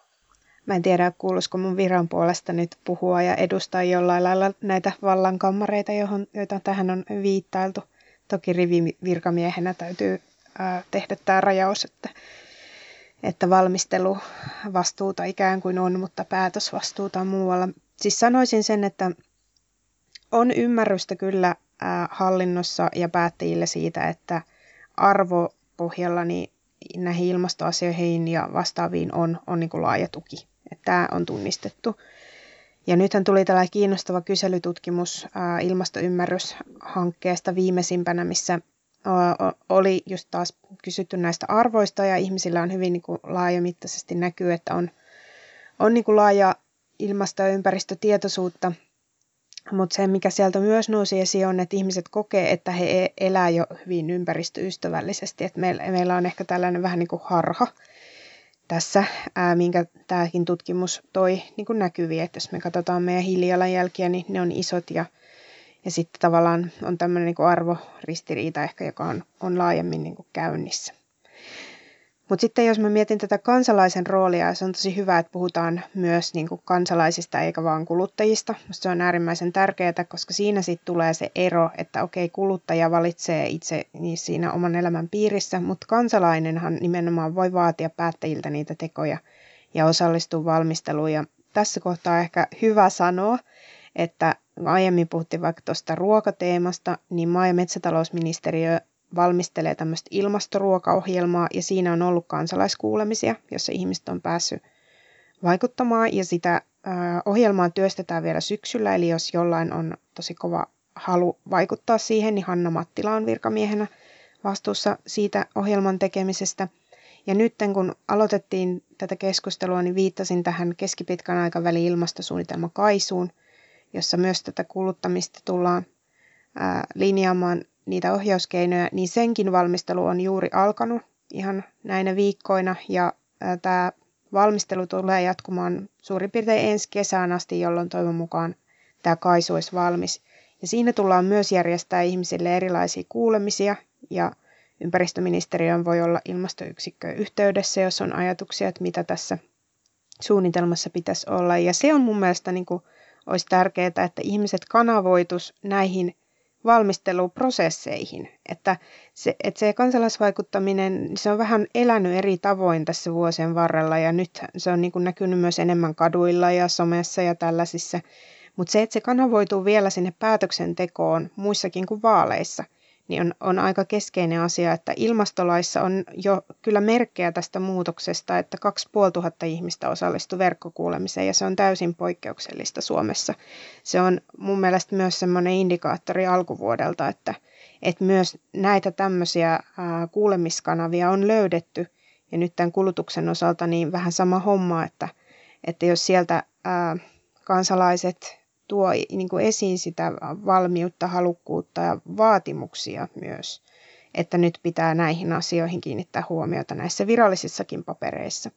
Mä en tiedä, kuuluisiko mun viran puolesta nyt puhua ja edustaa jollain lailla näitä vallankammareita, johon, joita tähän on viittailtu. Toki rivivirkamiehenä täytyy ää, tehdä tämä rajaus, että, että valmisteluvastuuta ikään kuin on, mutta päätösvastuuta on muualla. Siis sanoisin sen, että on ymmärrystä kyllä ää, hallinnossa ja päättäjille siitä, että arvopohjalla niin näihin ilmastoasioihin ja vastaaviin on, on niin kuin laaja tuki että tämä on tunnistettu. Ja nythän tuli tällainen kiinnostava kyselytutkimus ilmastoymmärryshankkeesta viimeisimpänä, missä oli just taas kysytty näistä arvoista ja ihmisillä on hyvin niin kuin laajamittaisesti näkyy, että on, on niin kuin laaja ilmasto- ja ympäristötietoisuutta. Mutta se, mikä sieltä myös nousi esiin, on, että ihmiset kokee, että he e-, elää jo hyvin ympäristöystävällisesti. Et meillä, meillä on ehkä tällainen vähän niin kuin harha, tässä, ää, minkä tämäkin tutkimus toi niin kuin näkyviin, että jos me katsotaan meidän hiilijalanjälkiä, niin ne on isot ja, ja sitten tavallaan on tämmöinen niin arvoristiriita ehkä, joka on, on laajemmin niin kuin käynnissä. Mutta sitten jos mä mietin tätä kansalaisen roolia, se on tosi hyvä, että puhutaan myös niin kuin kansalaisista eikä vaan kuluttajista. Musta se on äärimmäisen tärkeää, koska siinä sitten tulee se ero, että okei, kuluttaja valitsee itse niin siinä oman elämän piirissä, mutta kansalainenhan nimenomaan voi vaatia päättäjiltä niitä tekoja ja osallistua valmisteluun. Ja tässä kohtaa ehkä hyvä sanoa, että aiemmin puhuttiin vaikka tuosta ruokateemasta, niin maa- ja metsätalousministeriö valmistelee tämmöistä ilmastoruokaohjelmaa ja siinä on ollut kansalaiskuulemisia, jossa ihmiset on päässyt vaikuttamaan ja sitä ohjelmaa työstetään vielä syksyllä, eli jos jollain on tosi kova halu vaikuttaa siihen, niin Hanna Mattila on virkamiehenä vastuussa siitä ohjelman tekemisestä. Ja nyt kun aloitettiin tätä keskustelua, niin viittasin tähän keskipitkän aikavälin ilmastosuunnitelma Kaisuun, jossa myös tätä kuluttamista tullaan linjaamaan niitä ohjauskeinoja, niin senkin valmistelu on juuri alkanut ihan näinä viikkoina ja tämä valmistelu tulee jatkumaan suurin piirtein ensi kesään asti, jolloin toivon mukaan tämä kaisu olisi valmis. Ja siinä tullaan myös järjestää ihmisille erilaisia kuulemisia ja ympäristöministeriön voi olla ilmastoyksikköön yhteydessä, jos on ajatuksia, että mitä tässä suunnitelmassa pitäisi olla. Ja se on mun mielestä niin kuin, olisi tärkeää, että ihmiset kanavoitus näihin valmisteluprosesseihin. Että se, että se kansalaisvaikuttaminen, se on vähän elänyt eri tavoin tässä vuosien varrella ja nyt se on niin kuin näkynyt myös enemmän kaduilla ja somessa ja tällaisissa. Mutta se, että se kanavoituu vielä sinne päätöksentekoon muissakin kuin vaaleissa – niin on, on aika keskeinen asia, että ilmastolaissa on jo kyllä merkkejä tästä muutoksesta, että 2500 ihmistä osallistui verkkokuulemiseen ja se on täysin poikkeuksellista Suomessa. Se on mun mielestä myös semmoinen indikaattori alkuvuodelta, että, että myös näitä tämmöisiä ää, kuulemiskanavia on löydetty ja nyt tämän kulutuksen osalta niin vähän sama homma, että, että jos sieltä ää, kansalaiset tuo niin kuin esiin sitä valmiutta, halukkuutta ja vaatimuksia myös, että nyt pitää näihin asioihin kiinnittää huomiota näissä virallisissakin papereissa,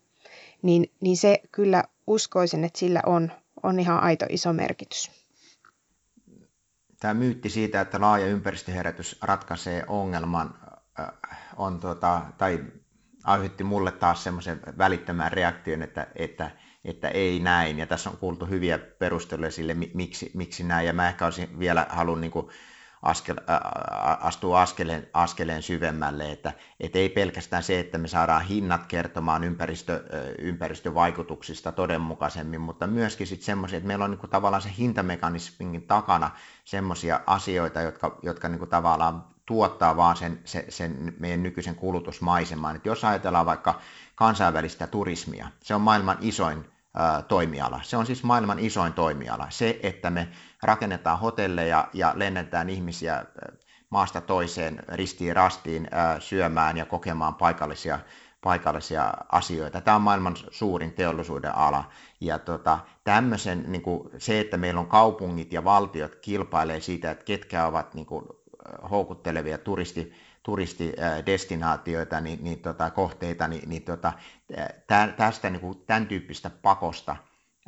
niin, niin se kyllä uskoisin, että sillä on, on ihan aito iso merkitys. Tämä myytti siitä, että laaja ympäristöherätys ratkaisee ongelman, on tuota, tai aiheutti mulle taas semmoisen välittömän reaktion, että, että että ei näin. Ja tässä on kuultu hyviä perusteluja sille, miksi, miksi näin. Ja mä ehkä olisin vielä halunnut niin askel, ä, astua askeleen, askeleen syvemmälle, että et ei pelkästään se, että me saadaan hinnat kertomaan ympäristö, ympäristövaikutuksista todenmukaisemmin, mutta myöskin sitten semmoisia, että meillä on niinku tavallaan se hintamekanismin takana semmoisia asioita, jotka, jotka niinku tavallaan tuottaa vaan sen, sen, sen meidän nykyisen kulutusmaisemaan. Et jos ajatellaan vaikka kansainvälistä turismia, se on maailman isoin toimiala. Se on siis maailman isoin toimiala. Se, että me rakennetaan hotelleja ja lennetään ihmisiä maasta toiseen ristiin rastiin syömään ja kokemaan paikallisia, paikallisia asioita. Tämä on maailman suurin teollisuuden ala. Ja tota, tämmöisen, niin kuin, se, että meillä on kaupungit ja valtiot kilpailee siitä, että ketkä ovat niin kuin, houkuttelevia turisti, turistidestinaatioita, niin, niin tota, kohteita, niin, niin tota, tästä niin kuin, tämän tyyppistä pakosta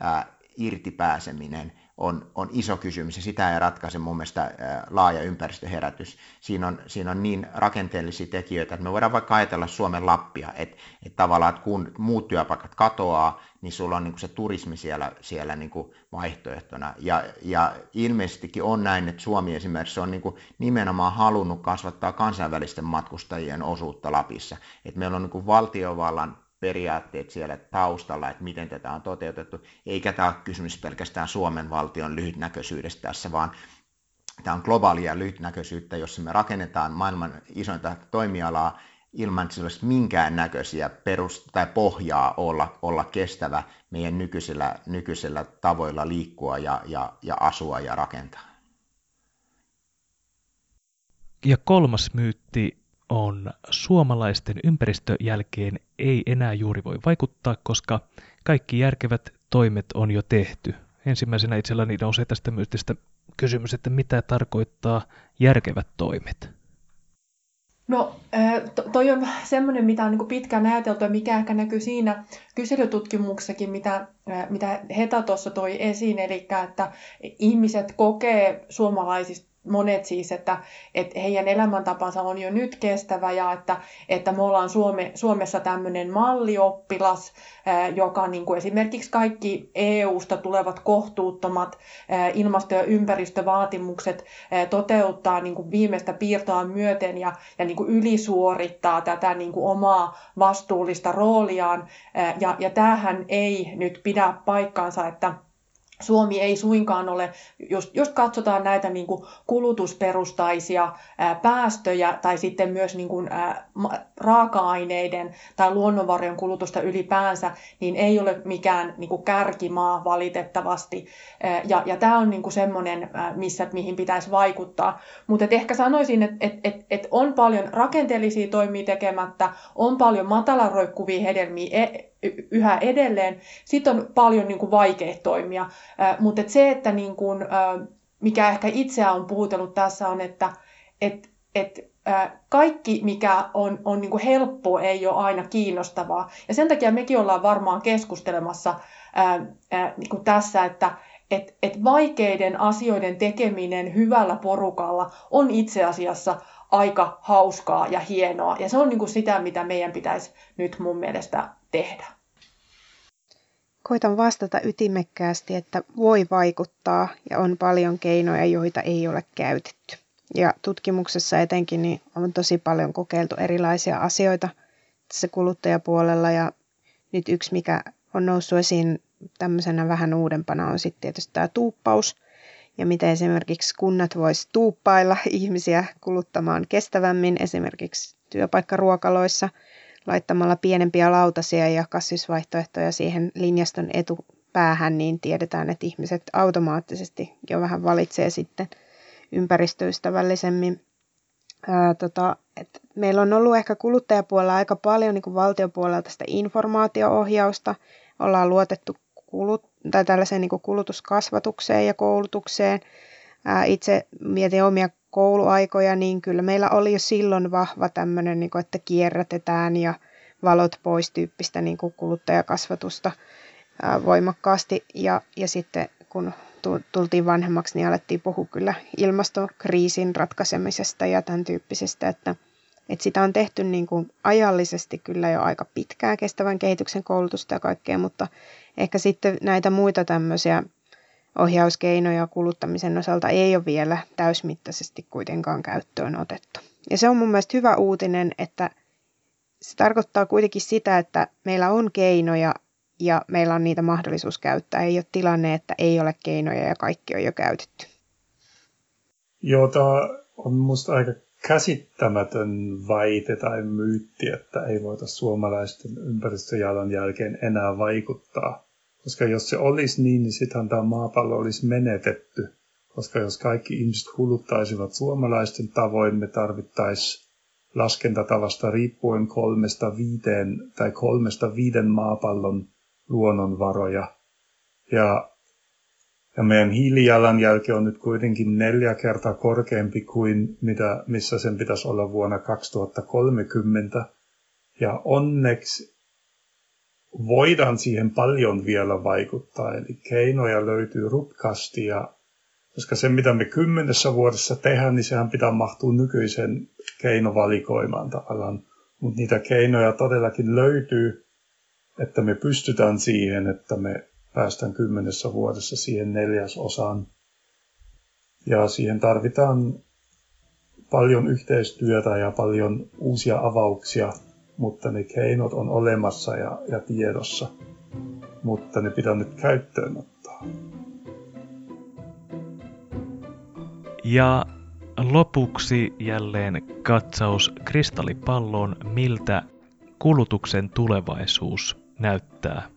ää, irti pääseminen on, on iso kysymys ja sitä ei ratkaise mun mielestä laaja ympäristöherätys. Siinä on, siinä on niin rakenteellisia tekijöitä, että me voidaan vaikka ajatella Suomen Lappia, että, että tavallaan että kun muut työpaikat katoaa, niin sulla on niin kuin se turismi siellä, siellä niin kuin vaihtoehtona. Ja, ja ilmeisestikin on näin, että Suomi esimerkiksi on niin kuin nimenomaan halunnut kasvattaa kansainvälisten matkustajien osuutta Lapissa. Että meillä on niin kuin valtiovallan periaatteet siellä taustalla, että miten tätä on toteutettu, eikä tämä ole kysymys pelkästään Suomen valtion lyhytnäköisyydestä tässä, vaan tämä on globaalia lyhytnäköisyyttä, jossa me rakennetaan maailman isointa toimialaa ilman, että sillä olisi minkään näköisiä perus- tai pohjaa olla, olla kestävä meidän nykyisillä, nykyisillä tavoilla liikkua ja, ja, ja asua ja rakentaa. Ja kolmas myytti on suomalaisten ympäristöjälkeen ei enää juuri voi vaikuttaa, koska kaikki järkevät toimet on jo tehty. Ensimmäisenä itselläni nousee tästä myytistä kysymys, että mitä tarkoittaa järkevät toimet? No toi on semmoinen, mitä on niin pitkään ajateltu ja mikä ehkä näkyy siinä kyselytutkimuksessakin, mitä, mitä Heta tuossa toi esiin, eli että ihmiset kokee suomalaisista monet siis, että, että heidän elämäntapansa on jo nyt kestävä ja että, että me ollaan Suome, Suomessa tämmöinen mallioppilas, joka niin kuin esimerkiksi kaikki EU-sta tulevat kohtuuttomat ilmasto- ja ympäristövaatimukset toteuttaa niin kuin viimeistä piirtoa myöten ja, ja niin kuin ylisuorittaa tätä niin kuin omaa vastuullista rooliaan. Ja, ja tämähän ei nyt pidä paikkaansa, että Suomi ei suinkaan ole, jos, jos katsotaan näitä niin kuin kulutusperustaisia ää, päästöjä tai sitten myös niin kuin, ää, raaka-aineiden tai luonnonvarojen kulutusta ylipäänsä, niin ei ole mikään niin kuin kärkimaa valitettavasti. Ää, ja, ja tämä on niin kuin semmoinen, ää, missä, mihin pitäisi vaikuttaa. Mutta ehkä sanoisin, että et, et, et on paljon rakenteellisia toimia tekemättä, on paljon matalaroikkuvia hedelmiä e, yhä edelleen. Sitten on paljon niin kuin vaikeita toimia, mutta et se, että niin kuin, mikä ehkä itseä on puhutellut tässä on, että et, et, kaikki, mikä on, on niin kuin helppo, ei ole aina kiinnostavaa. Ja sen takia mekin ollaan varmaan keskustelemassa ää, niin kuin tässä, että et, et vaikeiden asioiden tekeminen hyvällä porukalla on itse asiassa aika hauskaa ja hienoa. Ja se on niin kuin sitä, mitä meidän pitäisi nyt mun mielestä tehdä. Koitan vastata ytimekkäästi, että voi vaikuttaa ja on paljon keinoja, joita ei ole käytetty. Ja tutkimuksessa etenkin niin on tosi paljon kokeiltu erilaisia asioita tässä kuluttajapuolella ja nyt yksi, mikä on noussut esiin tämmöisenä vähän uudempana on sitten tietysti tämä tuuppaus ja miten esimerkiksi kunnat voisi tuuppailla ihmisiä kuluttamaan kestävämmin esimerkiksi työpaikkaruokaloissa – laittamalla pienempiä lautasia ja kasvisvaihtoehtoja siihen linjaston etupäähän, niin tiedetään, että ihmiset automaattisesti jo vähän valitsee sitten ympäristöystävällisemmin. Ää, tota, et meillä on ollut ehkä kuluttajapuolella aika paljon niin valtiopuolella tästä informaatio-ohjausta. Ollaan luotettu kulut, tai tällaiseen niin kulutuskasvatukseen ja koulutukseen. Ää, itse mietin omia kouluaikoja, niin kyllä meillä oli jo silloin vahva tämmöinen, niin kuin, että kierrätetään ja valot pois tyyppistä niin kuin kuluttajakasvatusta voimakkaasti. Ja, ja sitten kun tultiin vanhemmaksi, niin alettiin puhua kyllä ilmastokriisin ratkaisemisesta ja tämän tyyppisestä, että, Et sitä on tehty niin kuin ajallisesti kyllä jo aika pitkää kestävän kehityksen koulutusta ja kaikkea, mutta ehkä sitten näitä muita tämmöisiä ohjauskeinoja kuluttamisen osalta ei ole vielä täysmittaisesti kuitenkaan käyttöön otettu. Ja se on mun mielestä hyvä uutinen, että se tarkoittaa kuitenkin sitä, että meillä on keinoja ja meillä on niitä mahdollisuus käyttää. Ei ole tilanne, että ei ole keinoja ja kaikki on jo käytetty. Joo, tämä on minusta aika käsittämätön väite tai myytti, että ei voita suomalaisten ympäristöjalanjälkeen enää vaikuttaa. Koska jos se olisi niin, niin sittenhän tämä maapallo olisi menetetty. Koska jos kaikki ihmiset kuluttaisivat suomalaisten tavoin, me tarvittaisiin laskentatavasta riippuen kolmesta viiteen tai kolmesta viiden maapallon luonnonvaroja. Ja, ja meidän hiilijalanjälki on nyt kuitenkin neljä kertaa korkeampi kuin mitä, missä sen pitäisi olla vuonna 2030. Ja onneksi voidaan siihen paljon vielä vaikuttaa, eli keinoja löytyy rutkasti, ja, koska se mitä me kymmenessä vuodessa tehdään, niin sehän pitää mahtua nykyisen keinovalikoimaan tavallaan, mutta niitä keinoja todellakin löytyy, että me pystytään siihen, että me päästään kymmenessä vuodessa siihen neljäsosaan. Ja siihen tarvitaan paljon yhteistyötä ja paljon uusia avauksia, mutta ne keinot on olemassa ja, ja tiedossa. Mutta ne pitää nyt käyttöön ottaa. Ja lopuksi jälleen katsaus kristallipalloon, miltä kulutuksen tulevaisuus näyttää.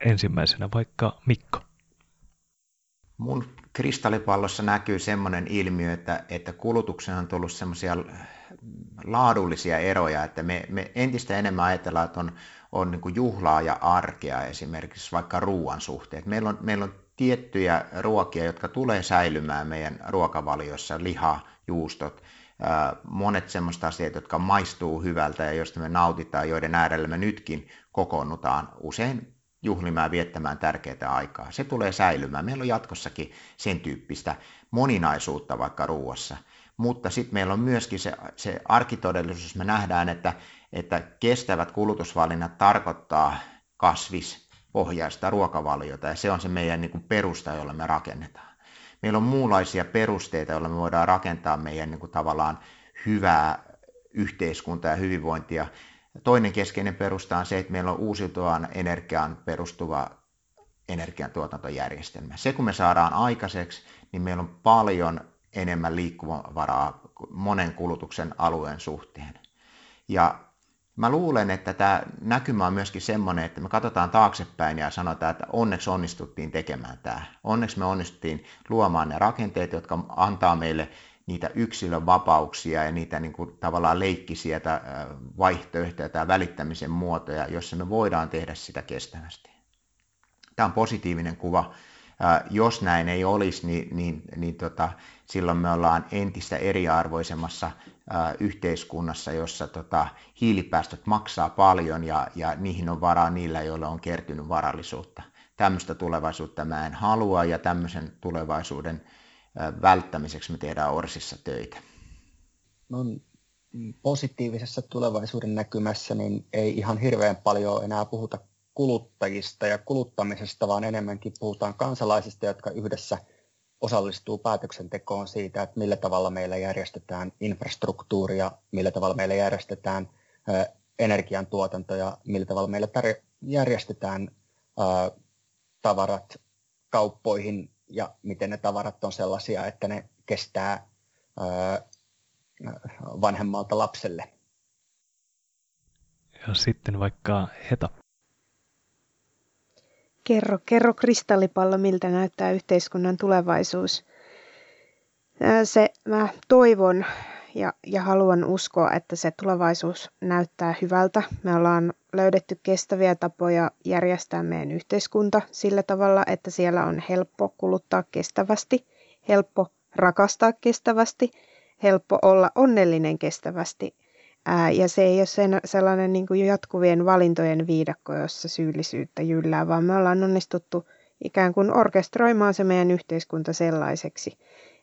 Ensimmäisenä vaikka Mikko. Mun kristallipallossa näkyy semmoinen ilmiö, että, että kulutuksen on tullut semmoisia laadullisia eroja, että me, me entistä enemmän ajatellaan, että on, on niin kuin juhlaa ja arkea esimerkiksi vaikka ruoan suhteen. Meillä on, meillä on tiettyjä ruokia, jotka tulee säilymään meidän ruokavaliossa, liha, juustot, monet semmoista asiat, jotka maistuu hyvältä ja joista me nautitaan, joiden äärellä me nytkin kokoonnutaan usein juhlimaan viettämään tärkeää aikaa. Se tulee säilymään. Meillä on jatkossakin sen tyyppistä moninaisuutta vaikka ruuassa. Mutta sitten meillä on myöskin se, se arkitodellisuus, me nähdään, että, että kestävät kulutusvalinnat tarkoittaa kasvispohjaista ruokavaliota ja se on se meidän niin kuin perusta, jolla me rakennetaan. Meillä on muunlaisia perusteita, joilla me voidaan rakentaa meidän niin kuin tavallaan hyvää yhteiskuntaa ja hyvinvointia Toinen keskeinen perusta on se, että meillä on uusiutuvaan energiaan perustuva energiantuotantojärjestelmä. Se kun me saadaan aikaiseksi, niin meillä on paljon enemmän liikkumavaraa monen kulutuksen alueen suhteen. Ja mä luulen, että tämä näkymä on myöskin semmoinen, että me katsotaan taaksepäin ja sanotaan, että onneksi onnistuttiin tekemään tämä. Onneksi me onnistuttiin luomaan ne rakenteet, jotka antaa meille niitä yksilön vapauksia ja niitä niin kuin, tavallaan leikkisiä vaihtoehtoja tai välittämisen muotoja, joissa me voidaan tehdä sitä kestävästi. Tämä on positiivinen kuva. Jos näin ei olisi, niin, niin, niin tota, silloin me ollaan entistä eriarvoisemmassa yhteiskunnassa, jossa tota, hiilipäästöt maksaa paljon ja, ja niihin on varaa niillä, joilla on kertynyt varallisuutta. Tämmöistä tulevaisuutta mä en halua ja tämmöisen tulevaisuuden välttämiseksi me tehdään Orsissa töitä? No, positiivisessa tulevaisuuden näkymässä niin ei ihan hirveän paljon enää puhuta kuluttajista ja kuluttamisesta, vaan enemmänkin puhutaan kansalaisista, jotka yhdessä osallistuu päätöksentekoon siitä, että millä tavalla meillä järjestetään infrastruktuuria, millä tavalla meillä järjestetään energiantuotanto ja millä tavalla meillä järjestetään tavarat kauppoihin ja miten ne tavarat on sellaisia, että ne kestää vanhemmalta lapselle. Ja sitten vaikka Heta. Kerro, kerro kristallipallo, miltä näyttää yhteiskunnan tulevaisuus. Se, mä toivon ja, ja haluan uskoa, että se tulevaisuus näyttää hyvältä. Me ollaan löydetty kestäviä tapoja järjestää meidän yhteiskunta sillä tavalla, että siellä on helppo kuluttaa kestävästi, helppo rakastaa kestävästi, helppo olla onnellinen kestävästi. Ää, ja se ei ole sen, sellainen niin kuin jatkuvien valintojen viidakko, jossa syyllisyyttä jyllää, vaan me ollaan onnistuttu ikään kuin orkestroimaan se meidän yhteiskunta sellaiseksi,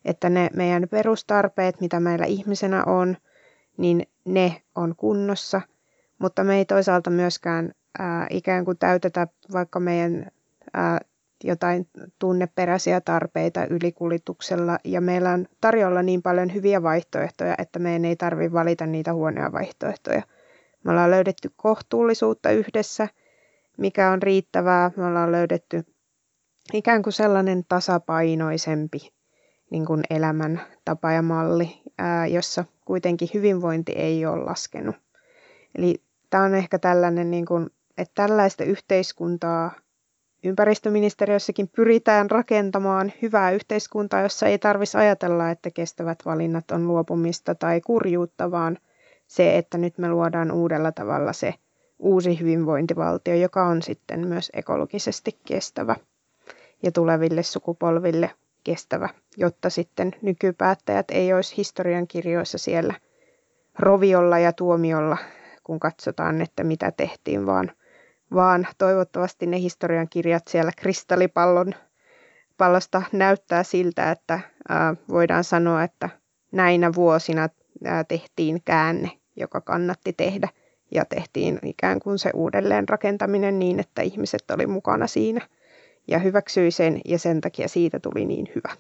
että ne meidän perustarpeet, mitä meillä ihmisenä on, niin ne on kunnossa, mutta me ei toisaalta myöskään ää, ikään kuin täytetä vaikka meidän ää, jotain tunneperäisiä tarpeita ylikulituksella ja meillä on tarjolla niin paljon hyviä vaihtoehtoja, että meidän ei tarvitse valita niitä huonoja vaihtoehtoja. Me ollaan löydetty kohtuullisuutta yhdessä, mikä on riittävää. Me ollaan löydetty ikään kuin sellainen tasapainoisempi niin kuin elämäntapa ja malli, jossa kuitenkin hyvinvointi ei ole laskenut. Eli tämä on ehkä tällainen, niin kuin, että tällaista yhteiskuntaa ympäristöministeriössäkin pyritään rakentamaan hyvää yhteiskuntaa, jossa ei tarvitsisi ajatella, että kestävät valinnat on luopumista tai kurjuutta, vaan se, että nyt me luodaan uudella tavalla se uusi hyvinvointivaltio, joka on sitten myös ekologisesti kestävä ja tuleville sukupolville kestävä, jotta sitten nykypäättäjät ei olisi historian kirjoissa siellä roviolla ja tuomiolla, kun katsotaan, että mitä tehtiin, vaan, vaan toivottavasti ne historian kirjat siellä kristallipallon pallosta näyttää siltä, että ää, voidaan sanoa, että näinä vuosina ää, tehtiin käänne, joka kannatti tehdä ja tehtiin ikään kuin se uudelleen rakentaminen niin, että ihmiset oli mukana siinä ja hyväksyi sen ja sen takia siitä tuli niin hyvä.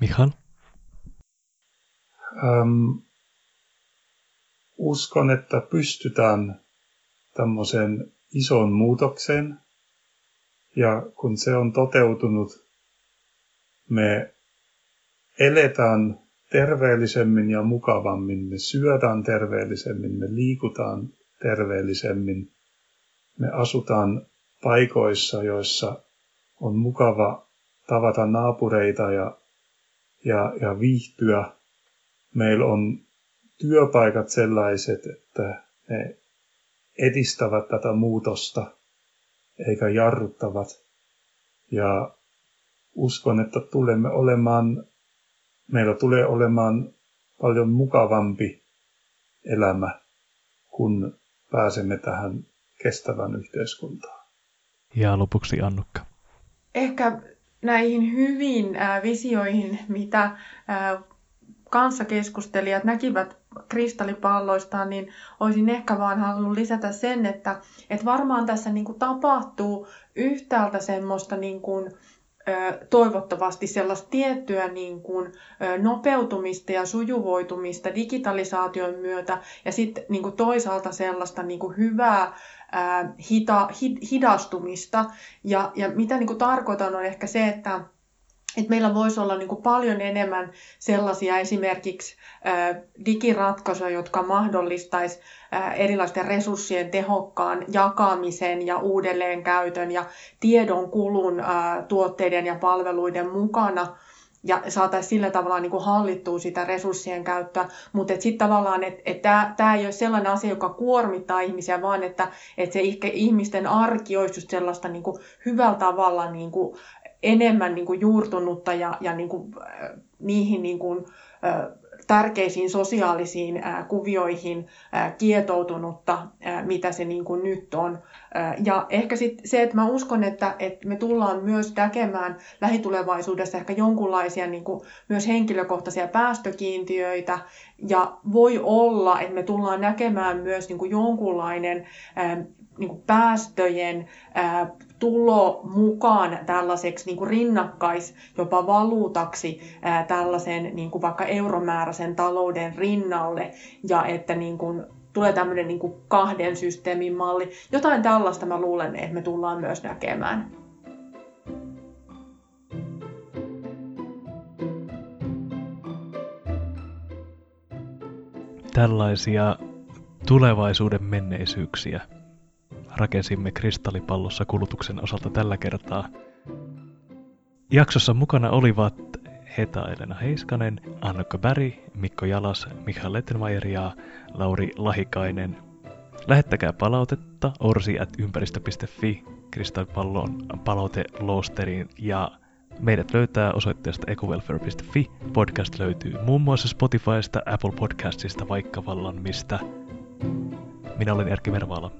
Mihal? Ähm, uskon, että pystytään tämmöiseen isoon muutokseen. Ja kun se on toteutunut, me eletään terveellisemmin ja mukavammin, me syödään terveellisemmin, me liikutaan terveellisemmin, me asutaan paikoissa, joissa on mukava tavata naapureita ja, ja, ja viihtyä. Meillä on työpaikat sellaiset, että ne edistävät tätä muutosta eikä jarruttavat. Ja uskon, että tulemme olemaan, meillä tulee olemaan paljon mukavampi elämä, kun pääsemme tähän kestävän yhteiskuntaan. Ja lopuksi Annukka. Ehkä näihin hyviin äh, visioihin, mitä äh, kanssakeskustelijat näkivät kristallipalloistaan, niin olisin ehkä vaan halunnut lisätä sen, että, että varmaan tässä niin kuin tapahtuu yhtäältä semmoista niin kuin, toivottavasti sellaista tiettyä niin kuin, nopeutumista ja sujuvoitumista digitalisaation myötä ja sitten niin kuin toisaalta sellaista niin kuin hyvää hita, hidastumista. Ja, ja mitä niin kuin tarkoitan on ehkä se, että että meillä voisi olla niin paljon enemmän sellaisia esimerkiksi digiratkaisuja, jotka mahdollistaisi erilaisten resurssien tehokkaan jakamisen ja uudelleenkäytön ja tiedon kulun tuotteiden ja palveluiden mukana. Ja saataisiin sillä tavalla niin kuin hallittua sitä resurssien käyttöä, mutta sitten tavallaan, että et tämä ei ole sellainen asia, joka kuormittaa ihmisiä, vaan että et se ihmisten arki olisi just sellaista niin kuin hyvällä tavalla niin kuin enemmän niin kuin juurtunutta ja, ja niin kuin, äh, niihin niin kuin, äh, tärkeisiin sosiaalisiin äh, kuvioihin kietoutunutta, mitä se niin kuin nyt on. Ja ehkä sit se, että mä uskon, että, että me tullaan myös näkemään lähitulevaisuudessa ehkä jonkunlaisia niin kuin myös henkilökohtaisia päästökiintiöitä, ja voi olla, että me tullaan näkemään myös niin kuin jonkunlainen niin kuin päästöjen ää, tulo mukaan tällaiseksi niin kuin rinnakkais jopa valuutaksi ää, tällaisen niin kuin vaikka euromääräisen talouden rinnalle ja että niin kuin, tulee tämmöinen niin kuin kahden systeemin malli. Jotain tällaista mä luulen, että me tullaan myös näkemään. Tällaisia tulevaisuuden menneisyyksiä rakensimme kristallipallossa kulutuksen osalta tällä kertaa. Jaksossa mukana olivat Heta-Elena Heiskanen, Annukka Bäri, Mikko Jalas, Mikael Lettenmeier ja Lauri Lahikainen. Lähettäkää palautetta orsi.ympäristö.fi, kristallipallon palauteloosteriin ja meidät löytää osoitteesta ecowelfare.fi. Podcast löytyy muun muassa Spotifysta, Apple Podcastista, vaikka vallan mistä. Minä olen Erkki Mervaala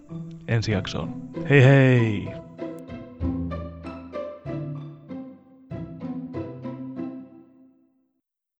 ensi jaksoon. Hei hei!